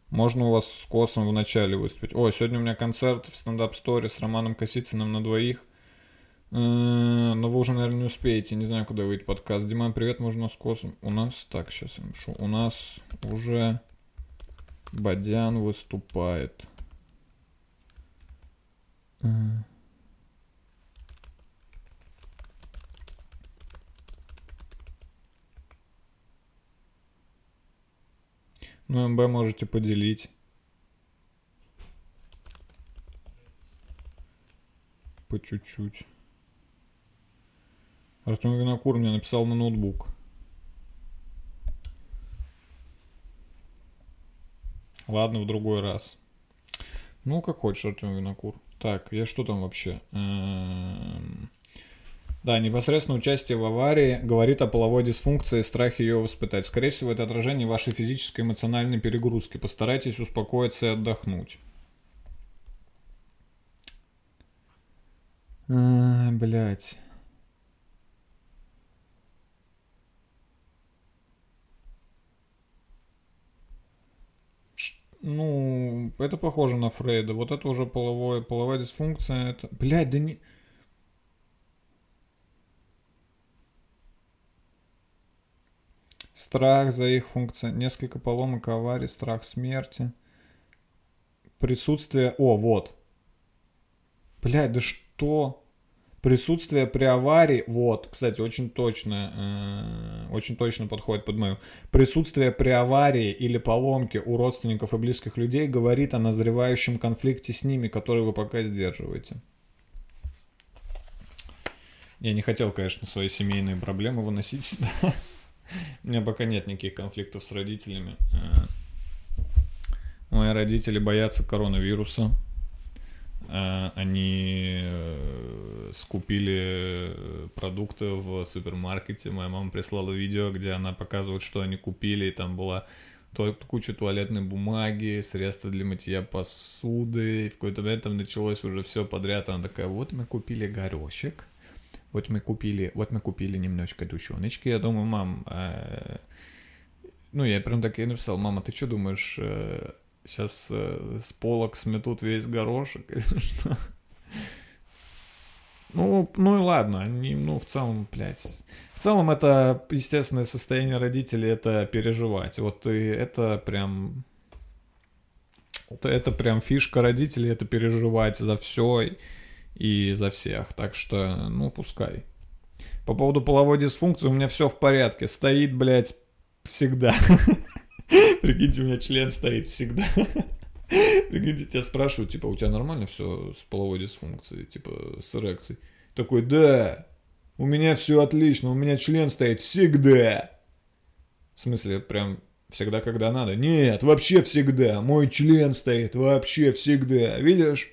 Speaker 1: Можно у вас с Косом в начале выступить. Ой, сегодня у меня концерт в стендап-сторе с Романом Косицыным на двоих. Э, Но вы уже, наверное, не успеете. Не знаю, куда выйдет подкаст. Диман, привет, можно с Косом. У нас, так, сейчас я напишу. У нас уже Бадян выступает. Ну, МБ можете поделить. По чуть-чуть. Артем Винокур мне написал на ноутбук. Ладно, в другой раз. Ну, как хочешь, Артем Винокур. Так, я что там вообще? Эм, Да, непосредственно участие в аварии говорит о половой дисфункции и страхе ее воспитать. Скорее всего, это отражение вашей физической и эмоциональной перегрузки. Постарайтесь успокоиться и отдохнуть. А, блять. Ну, это похоже на Фрейда. Вот это уже половое, половая дисфункция. Это... Блядь, да не... Страх за их функция. Несколько поломок аварий, страх смерти. Присутствие... О, вот. Блядь, да что? Присутствие при аварии, вот, кстати, очень точно, э, очень точно подходит под мою. Присутствие при аварии или поломке у родственников и близких людей говорит о назревающем конфликте с ними, который вы пока сдерживаете. Я не хотел, конечно, свои семейные проблемы выносить. [LAUGHS] У меня пока нет никаких конфликтов с родителями. Э, Мои родители боятся коронавируса. Э, Они э, скупили продукты в супермаркете. Моя мама прислала видео, где она показывает, что они купили. И там была куча туалетной бумаги, средства для мытья посуды. И в какой-то момент там началось уже все подряд. Она такая, вот мы купили горошек. Вот мы купили, вот мы купили немножко душоночки. Я думаю, мам, э, ну я прям так и написал, мама, ты что думаешь, сейчас с полок сметут весь горошек или [LAUGHS] что? Ну, ну и ладно, они, ну, в целом, блядь. В целом, это естественное состояние родителей, это переживать. Вот и это прям... Это, это прям фишка родителей, это переживать за все и за всех. Так что, ну, пускай. По поводу половой дисфункции у меня все в порядке. Стоит, блядь, всегда. [LAUGHS] Прикиньте, у меня член стоит всегда. [LAUGHS] Прикиньте, тебя спрашивают, типа, у тебя нормально все с половой дисфункцией, типа, с эрекцией? Такой, да, у меня все отлично, у меня член стоит всегда. В смысле, прям всегда, когда надо? Нет, вообще всегда. Мой член стоит вообще всегда. Видишь?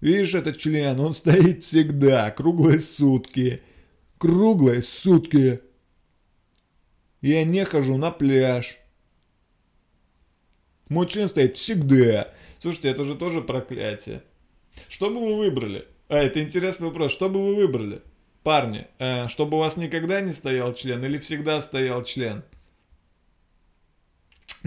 Speaker 1: Видишь этот член? Он стоит всегда, круглые сутки. Круглые сутки. Я не хожу на пляж. Мой член стоит всегда. Слушайте, это же тоже проклятие. Что бы вы выбрали? А, это интересный вопрос. Что бы вы выбрали? Парни, э, чтобы у вас никогда не стоял член или всегда стоял член?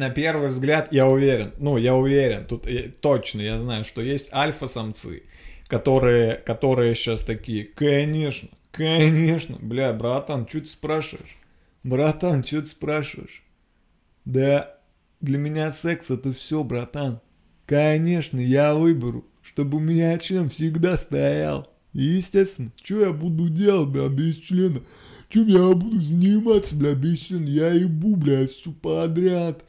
Speaker 1: На первый взгляд, я уверен, ну, я уверен, тут я- точно я знаю, что есть альфа-самцы, которые, которые сейчас такие, конечно, конечно, бля, братан, что ты спрашиваешь? Братан, что ты спрашиваешь? Да, для меня секс это все, братан. Конечно, я выберу, чтобы у меня член всегда стоял. И, естественно, что я буду делать, бля, без члена? Чем я буду заниматься, бля, без члена? Я ебу, бля, все подряд.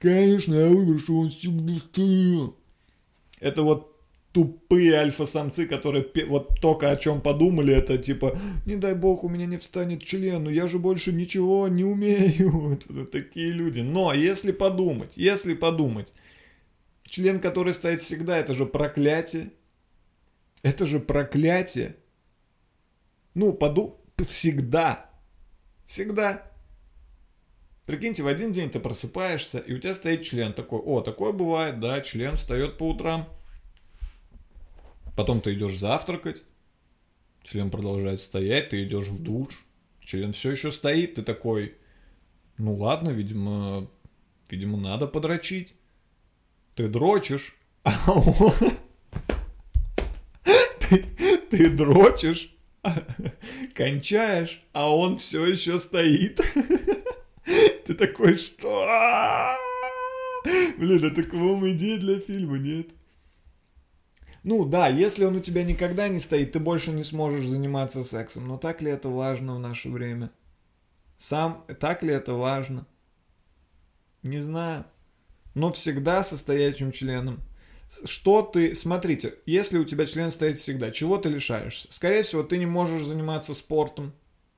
Speaker 1: Конечно, я выберу, что он всегда. Это вот тупые альфа-самцы, которые вот только о чем подумали, это типа, не дай бог, у меня не встанет член, ну я же больше ничего не умею. [LAUGHS] Такие люди. Но если подумать, если подумать, член, который стоит всегда, это же проклятие. Это же проклятие. Ну, поду... Всегда. Всегда. Прикиньте, в один день ты просыпаешься, и у тебя стоит член такой. О, такое бывает, да, член встает по утрам. Потом ты идешь завтракать. Член продолжает стоять, ты идешь в душ. Член все еще стоит, ты такой, ну ладно, видимо, видимо, надо подрочить. Ты дрочишь, а он... [LAUGHS] Ты, ты дрочишь, [LAUGHS] кончаешь, а он все еще стоит. [LAUGHS] Ты такой, что? Блин, это к вам идея для фильма, нет? Ну да, если он у тебя никогда не стоит, ты больше не сможешь заниматься сексом. Но так ли это важно в наше время? Сам, так ли это важно? Не знаю. Но всегда со стоячим членом. Что ты... Смотрите, если у тебя член стоит всегда, чего ты лишаешься? Скорее всего, ты не можешь заниматься спортом.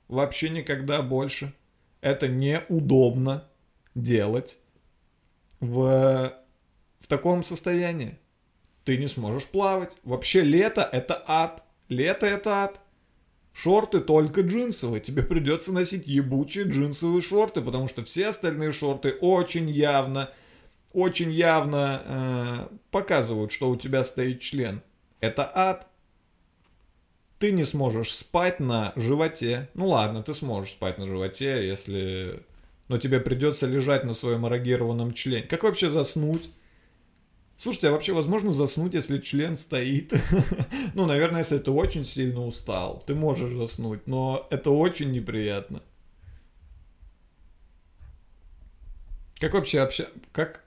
Speaker 1: Вообще никогда больше. Это неудобно делать в, в таком состоянии. Ты не сможешь плавать. Вообще лето это ад. Лето это ад. Шорты только джинсовые. Тебе придется носить ебучие джинсовые шорты, потому что все остальные шорты очень явно, очень явно э, показывают, что у тебя стоит член. Это ад. Ты не сможешь спать на животе. Ну ладно, ты сможешь спать на животе, если... Но тебе придется лежать на своем эрогированном члене. Как вообще заснуть? Слушайте, а вообще возможно заснуть, если член стоит? [LAUGHS] ну, наверное, если ты очень сильно устал, ты можешь заснуть, но это очень неприятно. Как вообще обща... Как...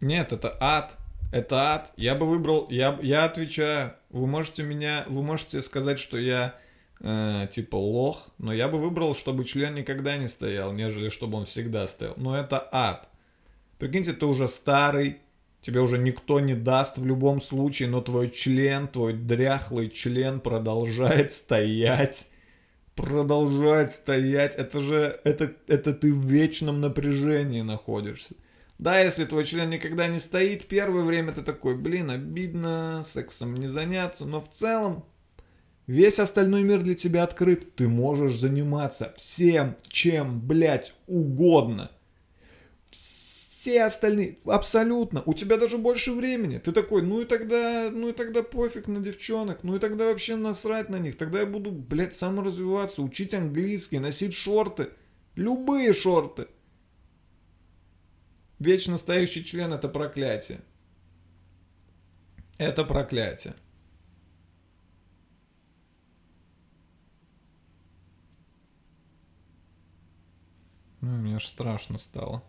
Speaker 1: Нет, это ад. Это ад. Я бы выбрал, я, я отвечаю. Вы можете меня, вы можете сказать, что я э, типа лох, но я бы выбрал, чтобы член никогда не стоял, нежели чтобы он всегда стоял. Но это ад. Прикиньте, ты уже старый, тебе уже никто не даст в любом случае, но твой член, твой дряхлый член продолжает стоять. Продолжает стоять. Это же, это, это ты в вечном напряжении находишься. Да, если твой член никогда не стоит, первое время ты такой, блин, обидно, сексом не заняться, но в целом весь остальной мир для тебя открыт. Ты можешь заниматься всем, чем, блядь, угодно. Все остальные, абсолютно, у тебя даже больше времени. Ты такой, ну и тогда, ну и тогда пофиг на девчонок, ну и тогда вообще насрать на них. Тогда я буду, блядь, саморазвиваться, учить английский, носить шорты. Любые шорты. Вечно стоящий член это проклятие. Это проклятие. Ну, мне аж страшно стало.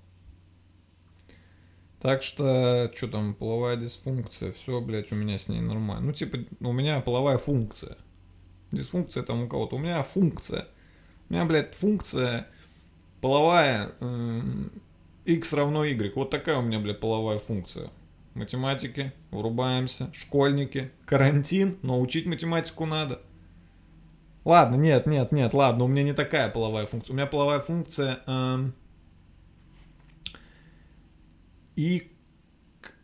Speaker 1: Так что, что там, половая дисфункция, все, блядь, у меня с ней нормально. Ну, типа, у меня половая функция. Дисфункция там у кого-то. У меня функция. У меня, блядь, функция половая эм, x равно y. Вот такая у меня, блядь, половая функция. Математики, врубаемся, школьники, карантин, но учить математику надо. Ладно, нет, нет, нет, ладно, у меня не такая половая функция. У меня половая функция эм, и,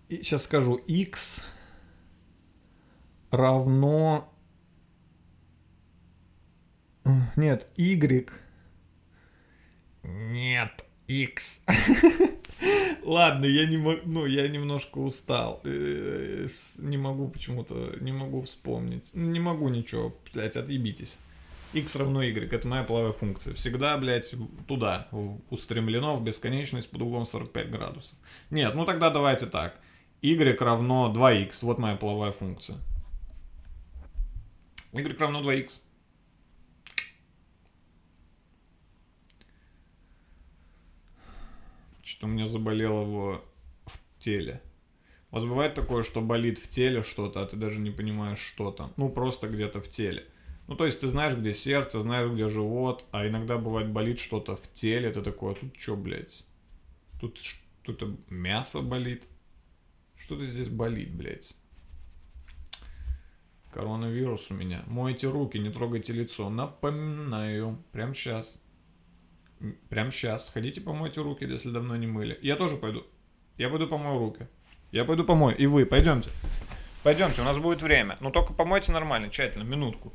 Speaker 1: и сейчас скажу x равно нет y нет x [LAUGHS] Ладно, я не могу, ну, я немножко устал. Э, Не могу почему-то, не могу вспомнить. Ну, Не могу ничего, блядь, отъебитесь. x равно y, это моя половая функция. Всегда, блядь, туда, устремлено в бесконечность под углом 45 градусов. Нет, ну тогда давайте так. y равно 2x, вот моя половая функция. y равно 2x. Что у меня заболело в, в теле. Вас бывает такое, что болит в теле что-то, а ты даже не понимаешь, что там. Ну, просто где-то в теле. Ну, то есть ты знаешь, где сердце, знаешь, где живот, а иногда бывает болит что-то в теле, ты такой, а тут что, блядь? Тут что-то мясо болит? Что-то здесь болит, блядь. Коронавирус у меня. Мойте руки, не трогайте лицо. Напоминаю. Прямо сейчас. Прямо сейчас. Сходите помойте руки, если давно не мыли. Я тоже пойду. Я пойду помою руки. Я пойду помою. И вы, пойдемте. Пойдемте, у нас будет время. Но только помойте нормально, тщательно, минутку.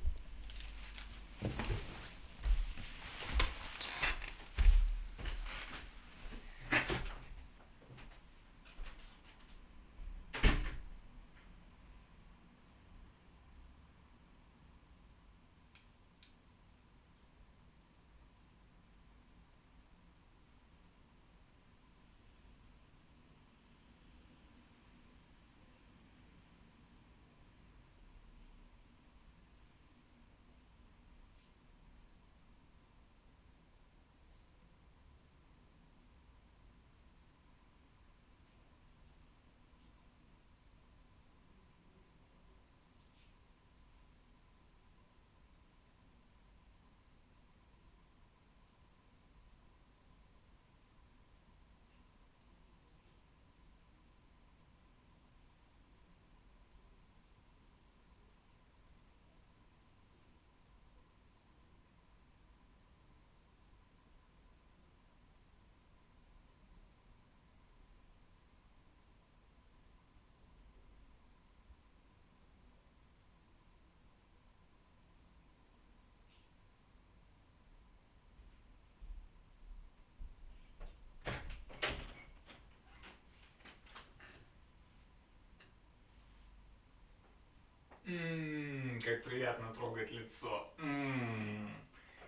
Speaker 1: Ммм, как приятно трогать лицо. Ммм,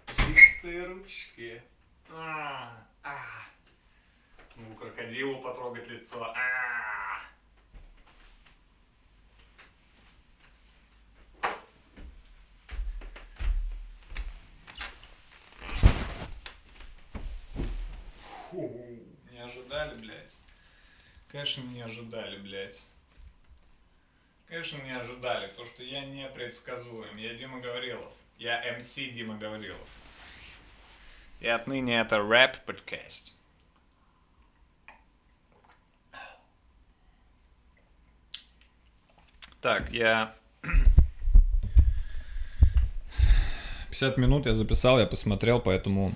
Speaker 1: чистые ручки. А, а. Ну, крокодилу потрогать лицо. А. Не ожидали, блядь. Конечно, не ожидали, блядь. Конечно, не ожидали, потому что я непредсказуем. Я Дима Гаврилов. Я МС Дима Гаврилов. И отныне это рэп-подкаст. Так, я... [CLEARS THROAT] 50 минут я записал, я посмотрел, поэтому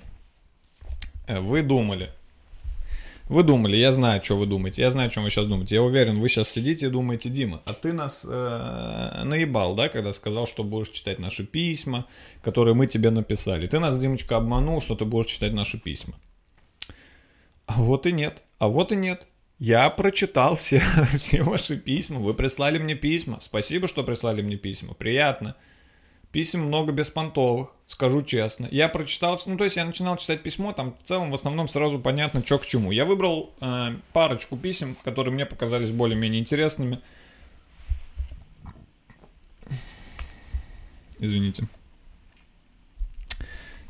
Speaker 1: э, вы думали. Вы думали, я знаю, что вы думаете, я знаю, о чем вы сейчас думаете. Я уверен, вы сейчас сидите и думаете, Дима, а ты нас э, наебал, да, когда сказал, что будешь читать наши письма, которые мы тебе написали. Ты нас, Димочка, обманул, что ты будешь читать наши письма. А вот и нет, а вот и нет. Я прочитал все, [LAUGHS] все ваши письма, вы прислали мне письма. Спасибо, что прислали мне письма, приятно. Писем много беспонтовых, скажу честно. Я прочитал, ну то есть я начинал читать письмо, там в целом в основном сразу понятно, что к чему. Я выбрал э, парочку писем, которые мне показались более-менее интересными. Извините.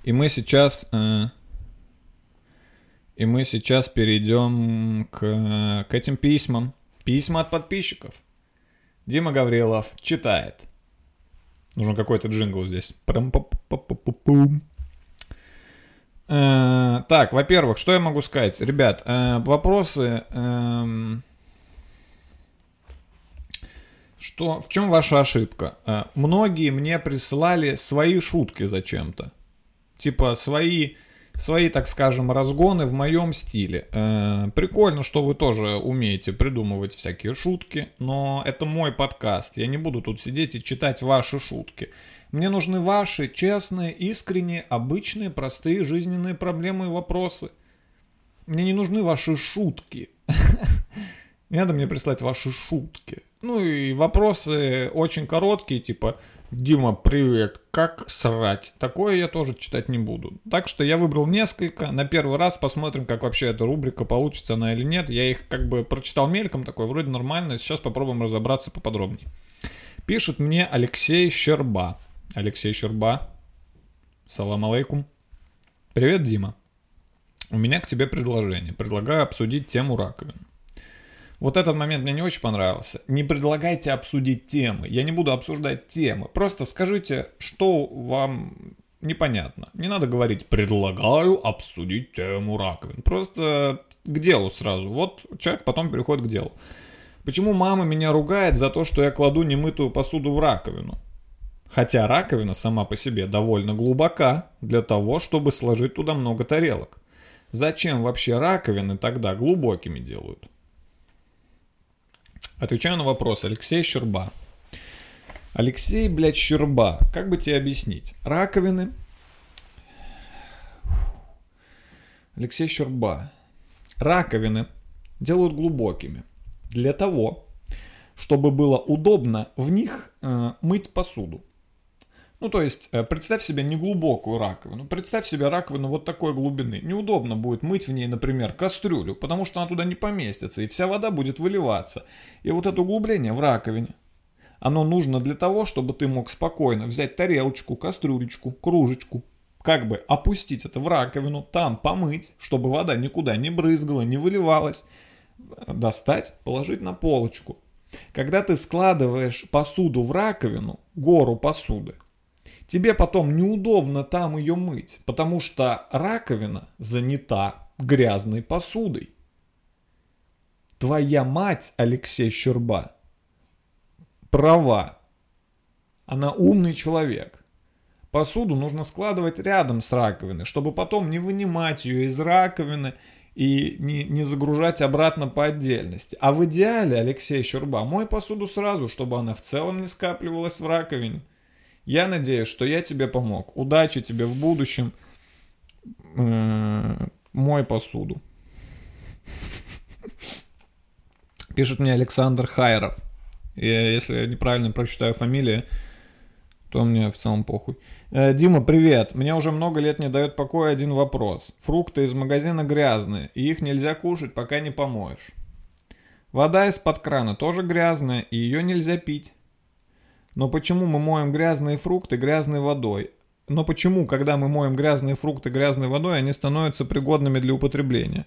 Speaker 1: И мы сейчас... Э, и мы сейчас перейдем к, к этим письмам. Письма от подписчиков. Дима Гаврилов читает. Нужен какой-то джингл здесь. Э, Так, во-первых, что я могу сказать? Ребят, э, вопросы... эм, Что, в чем ваша ошибка? Э, Многие мне присылали свои шутки зачем-то. Типа свои, свои, так скажем, разгоны в моем стиле. Э, Прикольно, что вы тоже умеете придумывать всякие шутки, но это мой подкаст. Я не буду тут сидеть и читать ваши шутки. Мне нужны ваши честные, искренние, обычные, простые жизненные проблемы и вопросы. Мне не нужны ваши шутки. [LAUGHS] Не надо мне прислать ваши шутки. Ну и вопросы очень короткие, типа Дима, привет, как срать? Такое я тоже читать не буду. Так что я выбрал несколько. На первый раз посмотрим, как вообще эта рубрика, получится она или нет. Я их как бы прочитал мельком, такой вроде нормально. Сейчас попробуем разобраться поподробнее. Пишет мне Алексей Щерба. Алексей Щерба. Салам алейкум. Привет, Дима. У меня к тебе предложение. Предлагаю обсудить тему раковин. Вот этот момент мне не очень понравился. Не предлагайте обсудить темы. Я не буду обсуждать темы. Просто скажите, что вам непонятно. Не надо говорить «предлагаю обсудить тему раковин». Просто к делу сразу. Вот человек потом переходит к делу. Почему мама меня ругает за то, что я кладу немытую посуду в раковину? Хотя раковина сама по себе довольно глубока для того, чтобы сложить туда много тарелок. Зачем вообще раковины тогда глубокими делают? Отвечаю на вопрос. Алексей Щерба. Алексей, блядь, Щерба. Как бы тебе объяснить? Раковины. Алексей Щерба. Раковины делают глубокими. Для того, чтобы было удобно в них э, мыть посуду. Ну, то есть, э, представь себе неглубокую раковину. Представь себе раковину вот такой глубины. Неудобно будет мыть в ней, например, кастрюлю, потому что она туда не поместится, и вся вода будет выливаться. И вот это углубление в раковине, оно нужно для того, чтобы ты мог спокойно взять тарелочку, кастрюлечку, кружечку, как бы опустить это в раковину, там помыть, чтобы вода никуда не брызгала, не выливалась, достать, положить на полочку. Когда ты складываешь посуду в раковину, гору посуды, тебе потом неудобно там ее мыть, потому что раковина занята грязной посудой. Твоя мать, Алексей Щерба, права. Она умный человек. Посуду нужно складывать рядом с раковиной, чтобы потом не вынимать ее из раковины и не, не загружать обратно по отдельности. А в идеале, Алексей Щерба, мой посуду сразу, чтобы она в целом не скапливалась в раковине. Я надеюсь, что я тебе помог. Удачи тебе в будущем. М, Мой посуду. Пишет мне Александр Хайров. И если я неправильно прочитаю фамилию, то мне в целом похуй. Э, Дима, привет. Мне уже много лет не дает покоя один вопрос. Фрукты из магазина грязные, и их нельзя кушать, пока не помоешь. Вода из-под крана тоже грязная, и ее нельзя пить. Но почему мы моем грязные фрукты грязной водой? Но почему, когда мы моем грязные фрукты грязной водой, они становятся пригодными для употребления?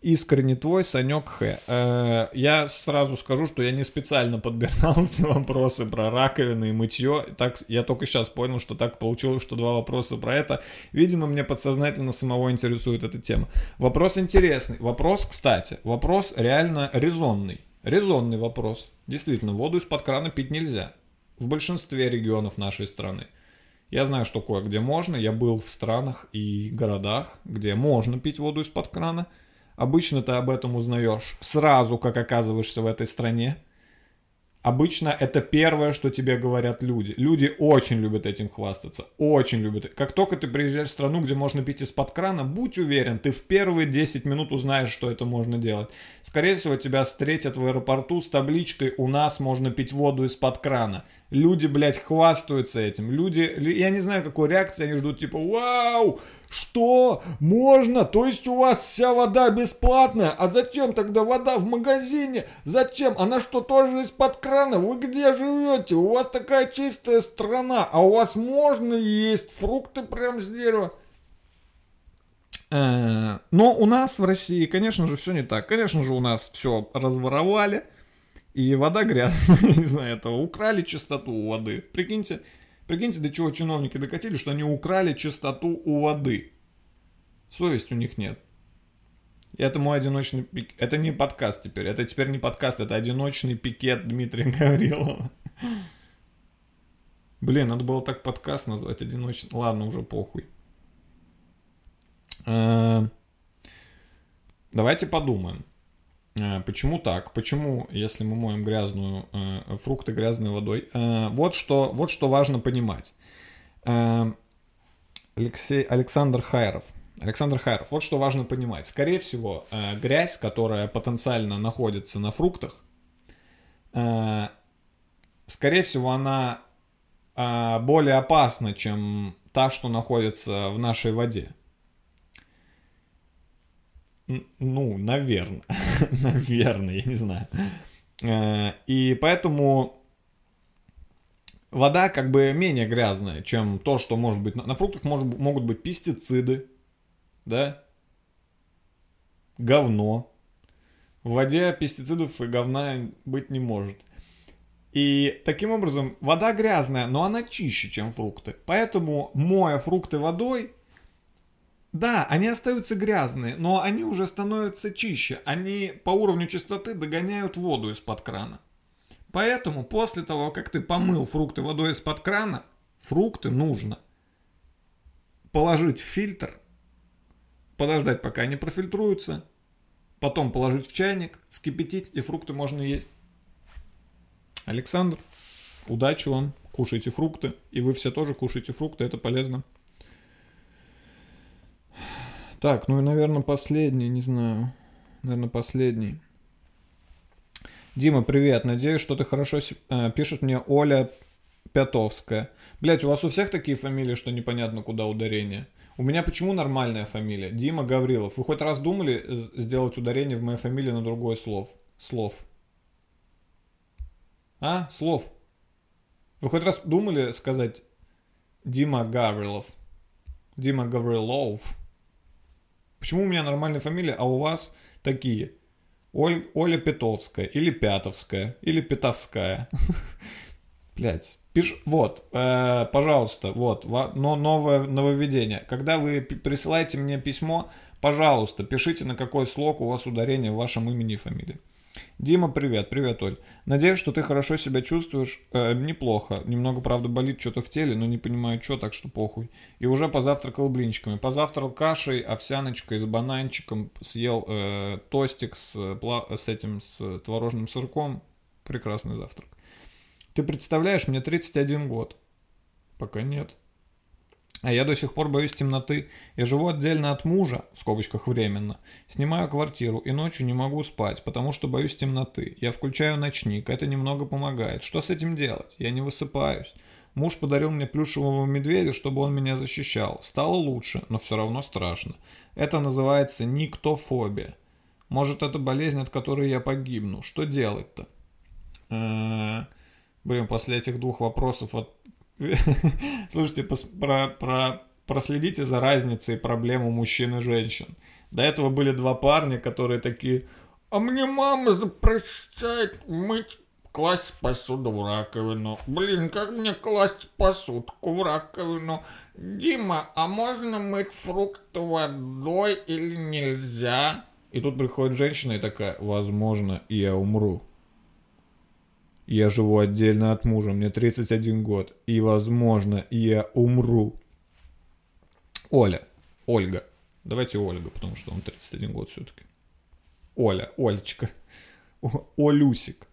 Speaker 1: Искренне твой, Санек Х. Э, я сразу скажу, что я не специально подбирал [LAUGHS] все вопросы про раковины и мытье. Так, я только сейчас понял, что так получилось, что два вопроса про это. Видимо, мне подсознательно самого интересует эта тема. Вопрос интересный. Вопрос, кстати, вопрос реально резонный. Резонный вопрос. Действительно, воду из-под крана пить нельзя. В большинстве регионов нашей страны. Я знаю, что кое-где можно. Я был в странах и городах, где можно пить воду из-под крана. Обычно ты об этом узнаешь сразу, как оказываешься в этой стране. Обычно это первое, что тебе говорят люди. Люди очень любят этим хвастаться. Очень любят. Как только ты приезжаешь в страну, где можно пить из-под крана, будь уверен, ты в первые 10 минут узнаешь, что это можно делать. Скорее всего, тебя встретят в аэропорту с табличкой «У нас можно пить воду из-под крана». Люди, блядь, хвастаются этим. Люди, я не знаю, какой реакции они ждут, типа, вау, что? Можно? То есть у вас вся вода бесплатная? А зачем тогда вода в магазине? Зачем? Она что, тоже из-под крана? Вы где живете? У вас такая чистая страна, а у вас можно есть фрукты прям с дерева? Э, Но у нас в России, конечно же, все не так. Конечно же, у нас все разворовали. И вода грязная [LAUGHS] из-за этого. Украли чистоту воды. Прикиньте, прикиньте, до чего чиновники докатили, что они украли чистоту у воды. Совесть у них нет. И это мой одиночный пик. Это не подкаст теперь. Это теперь не подкаст, это одиночный пикет Дмитрия [LAUGHS] Гаврилова. Блин, надо было так подкаст назвать одиночный. Ладно, уже похуй. Э, Давайте подумаем. Э, Почему так? Почему, если мы моем грязную э, фрукты грязной водой? Э, вот что, вот что важно понимать. Э, Алексей Александр Хайров. Александр Хайров. Вот что важно понимать. Скорее всего, э, грязь, которая потенциально находится на фруктах, э, скорее всего, она э, более опасна, чем та, что находится в нашей воде. Ну, наверное. [LAUGHS] наверное, я не знаю. Э, И поэтому вода как бы менее грязная, чем то, что может быть. На фруктах может- могут быть пестициды, да? Говно. В воде пестицидов и говна быть не может. И таким образом, вода грязная, но она чище, чем фрукты. Поэтому, моя фрукты водой, да, они остаются грязные, но они уже становятся чище. Они по уровню чистоты догоняют воду из-под крана. Поэтому после того, как ты помыл фрукты водой из-под крана, фрукты нужно положить в фильтр, подождать, пока они профильтруются, потом положить в чайник, скипятить, и фрукты можно есть. Александр, удачи вам, кушайте фрукты, и вы все тоже кушайте фрукты, это полезно. Так, ну и, наверное, последний, не знаю. Наверное, последний. Дима, привет. Надеюсь, что ты хорошо... э, пишет мне Оля Пятовская. Блять, у вас у всех такие фамилии, что непонятно, куда ударение? У меня почему нормальная фамилия? Дима Гаврилов. Вы хоть раз думали сделать ударение в моей фамилии на другой слов? Слов. А? Слов. Вы хоть раз думали сказать Дима Гаврилов? Дима Гаврилов. Почему у меня нормальная фамилия, а у вас такие? Оль- Оля Петовская, или Пятовская, или Петовская. [LAUGHS] Блять, пиш... вот, э, пожалуйста, вот, ва- но новое нововведение. Когда вы присылаете мне письмо, пожалуйста, пишите, на какой слог у вас ударение в вашем имени и фамилии. Дима, привет, привет, Оль. Надеюсь, что ты хорошо себя чувствуешь. Э, неплохо. Немного, правда, болит что-то в теле, но не понимаю, что, так что похуй. И уже позавтракал блинчиками. Позавтракал кашей, овсяночкой с бананчиком. Съел э, тостик с, э, с этим, с творожным сырком. Прекрасный завтрак. Ты представляешь, мне 31 год. Пока нет. А я до сих пор боюсь темноты. Я живу отдельно от мужа, в скобочках временно. Снимаю квартиру и ночью не могу спать, потому что боюсь темноты. Я включаю ночник, это немного помогает. Что с этим делать? Я не высыпаюсь. Муж подарил мне плюшевого медведя, чтобы он меня защищал. Стало лучше, но все равно страшно. Это называется никтофобия. Может, это болезнь, от которой я погибну. Что делать-то? Блин, после этих двух вопросов от [LAUGHS] Слушайте, про, про, проследите за разницей проблем у мужчин и женщин. До этого были два парня, которые такие,
Speaker 3: А мне мама запрещает мыть, класть посуду в раковину. Блин, как мне класть посудку в раковину? Дима, а можно мыть фрукты водой или нельзя?
Speaker 1: И тут приходит женщина и такая, возможно, я умру. Я живу отдельно от мужа, мне 31 год, и, возможно, я умру. Оля, Ольга, давайте Ольга, потому что он 31 год все-таки. Оля, Олечка, О- Олюсик.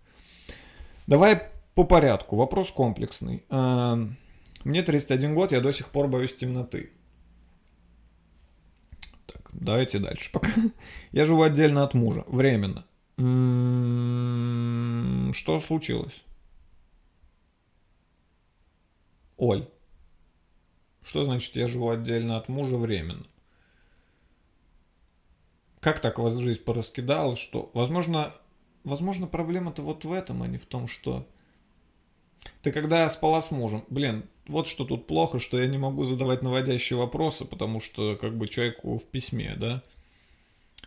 Speaker 1: Давай по порядку, вопрос комплексный. А, Мне 31 год, я до сих пор боюсь темноты. Так, давайте дальше пока. [LAUGHS] Я живу отдельно от мужа, временно. Что случилось? Оль, что значит я живу отдельно от мужа временно? Как так вас жизнь пораскидала, что, возможно, возможно, проблема-то вот в этом, а не в том, что ты когда спала с мужем, блин, вот что тут плохо, что я не могу задавать наводящие вопросы, потому что как бы человеку в письме, да?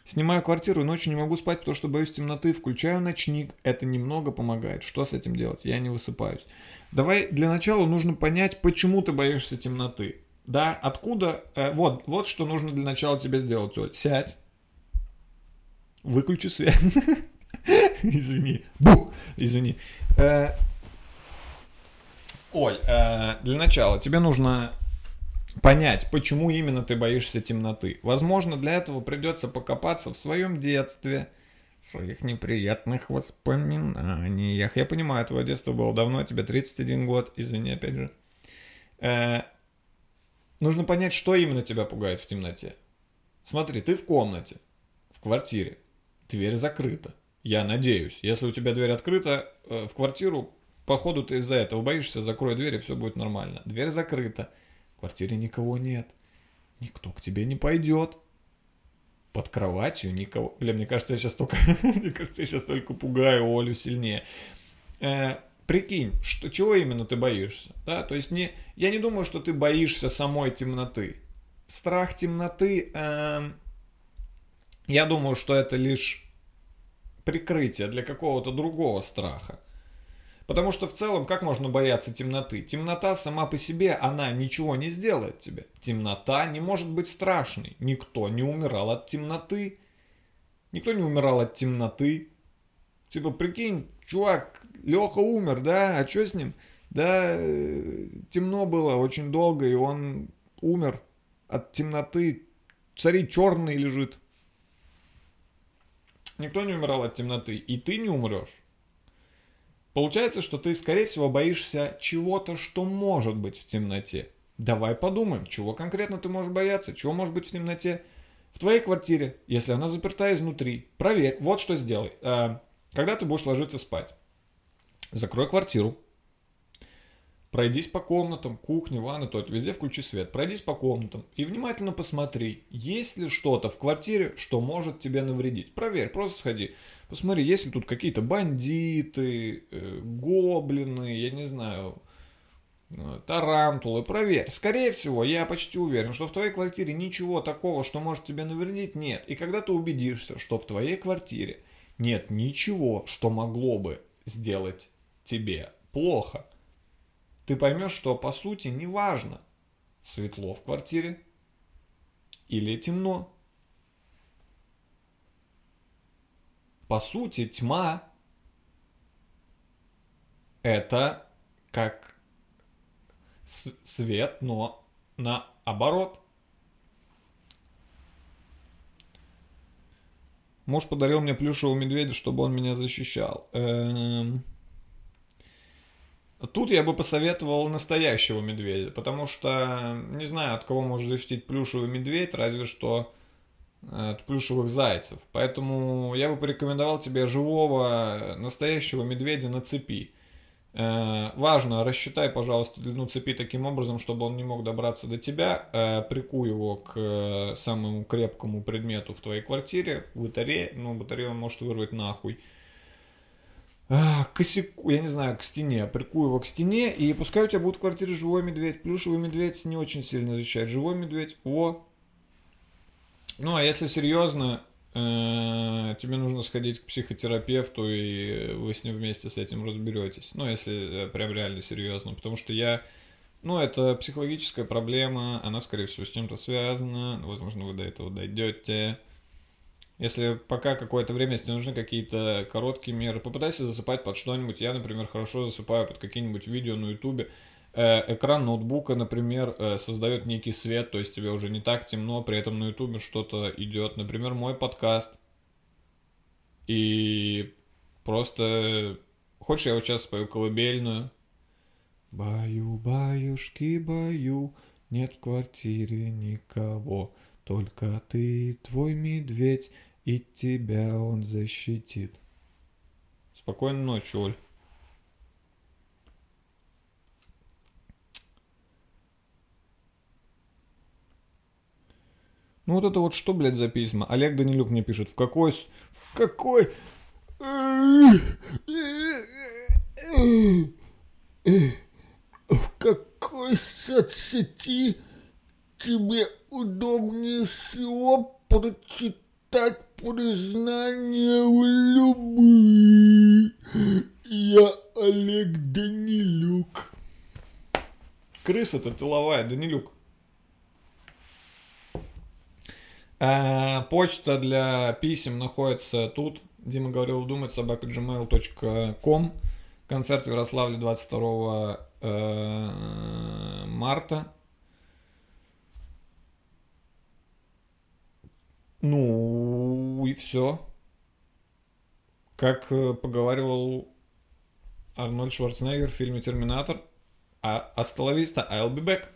Speaker 1: Снимаю квартиру ночью не могу спать, потому что боюсь темноты. Включаю ночник. Это немного помогает. Что с этим делать? Я не высыпаюсь. Давай для начала нужно понять, почему ты боишься темноты. Да, откуда... э, вот, вот что нужно для начала тебе сделать, Оль. Сядь. Выключи свет. [LAUGHS] Извини. Бу! Извини. Э, Оль, э, для начала тебе нужно понять, почему именно ты боишься темноты. Возможно, для этого придется покопаться в своем детстве, в своих неприятных воспоминаниях. Я понимаю, твое детство было давно, тебе 31 год, извини, опять же. Э, нужно понять, что именно тебя пугает в темноте. Смотри, ты в комнате, в квартире, дверь закрыта. Я надеюсь, если у тебя дверь открыта э, в квартиру, походу ты из-за этого боишься, закрой дверь и все будет нормально. Дверь закрыта, в квартире никого нет, никто к тебе не пойдет. Под кроватью никого. Бля, мне кажется, я сейчас только, [LAUGHS] мне кажется, я сейчас только пугаю Олю сильнее. Э, прикинь, что, чего именно ты боишься, да? То есть не, я не думаю, что ты боишься самой темноты. Страх темноты, эм, я думаю, что это лишь прикрытие для какого-то другого страха. Потому что в целом, как можно бояться темноты? Темнота сама по себе, она ничего не сделает тебе. Темнота не может быть страшной. Никто не умирал от темноты. Никто не умирал от темноты. Типа, прикинь, чувак, Леха умер, да? А что с ним? Да, э, темно было очень долго, и он умер от темноты. Царь черный лежит. Никто не умирал от темноты, и ты не умрешь. Получается, что ты, скорее всего, боишься чего-то, что может быть в темноте. Давай подумаем, чего конкретно ты можешь бояться, чего может быть в темноте в твоей квартире, если она заперта изнутри. Проверь, вот что сделай. А, Когда ты будешь ложиться спать, закрой квартиру, пройдись по комнатам, кухне, ванной, то везде включи свет, пройдись по комнатам и внимательно посмотри, есть ли что-то в квартире, что может тебе навредить. Проверь, просто сходи. Посмотри, есть ли тут какие-то бандиты, э, гоблины, я не знаю, э, тарантулы. Проверь. Скорее всего, я почти уверен, что в твоей квартире ничего такого, что может тебе навредить, нет. И когда ты убедишься, что в твоей квартире нет ничего, что могло бы сделать тебе плохо, ты поймешь, что по сути неважно, светло в квартире или темно. По сути, тьма это как свет, но наоборот. Муж подарил мне плюшевого медведя, чтобы он меня защищал. Эм, Тут я бы посоветовал настоящего медведя, потому что не знаю, от кого может защитить плюшевый медведь, разве что э, от плюшевых зайцев. Поэтому я бы порекомендовал тебе живого настоящего медведя на цепи. Э, Важно, рассчитай, пожалуйста, длину цепи таким образом, чтобы он не мог добраться до тебя. Э, Прикуй его к э, самому крепкому предмету в твоей квартире, к батарее. Ну, батарею он может вырвать нахуй к косяку, я не знаю, к стене, прикую его к стене, и пускай у тебя будет в квартире живой медведь. Плюшевый медведь не очень сильно защищает. Живой медведь, о, Ну, а если серьезно, э, тебе нужно сходить к психотерапевту, и вы с ним вместе с этим разберетесь. Ну, если э, прям реально серьезно. Потому что я... Ну, это психологическая проблема, она, скорее всего, с чем-то связана. Возможно, вы до этого дойдете. Если пока какое-то время, если нужны какие-то короткие меры, попытайся засыпать под что-нибудь. Я, например, хорошо засыпаю под какие-нибудь видео на ютубе. Э, экран ноутбука, например, э, создает некий свет, то есть тебе уже не так темно, при этом на ютубе что-то идет. Например, мой подкаст. И просто... Хочешь, я вот сейчас спою колыбельную? Баю, баюшки, баю, нет в квартире никого, только ты, твой медведь, и тебя он защитит. Спокойной ночи, Оль. Ну вот это вот что, блядь, за письма? Олег Данилюк мне пишет, в какой... с- В какой...
Speaker 3: В какой соцсети тебе удобнее всего прочитать признание в любви? Я Олег Данилюк.
Speaker 1: Крыса-то тыловая, Данилюк. А, почта для писем находится тут. Дима говорил вдумать собака gmail.com. Концерт в Ярославле 22 э, марта. Ну и все. Как э, поговаривал Арнольд Шварценеггер в фильме «Терминатор», а «Астоловиста, I'll be back».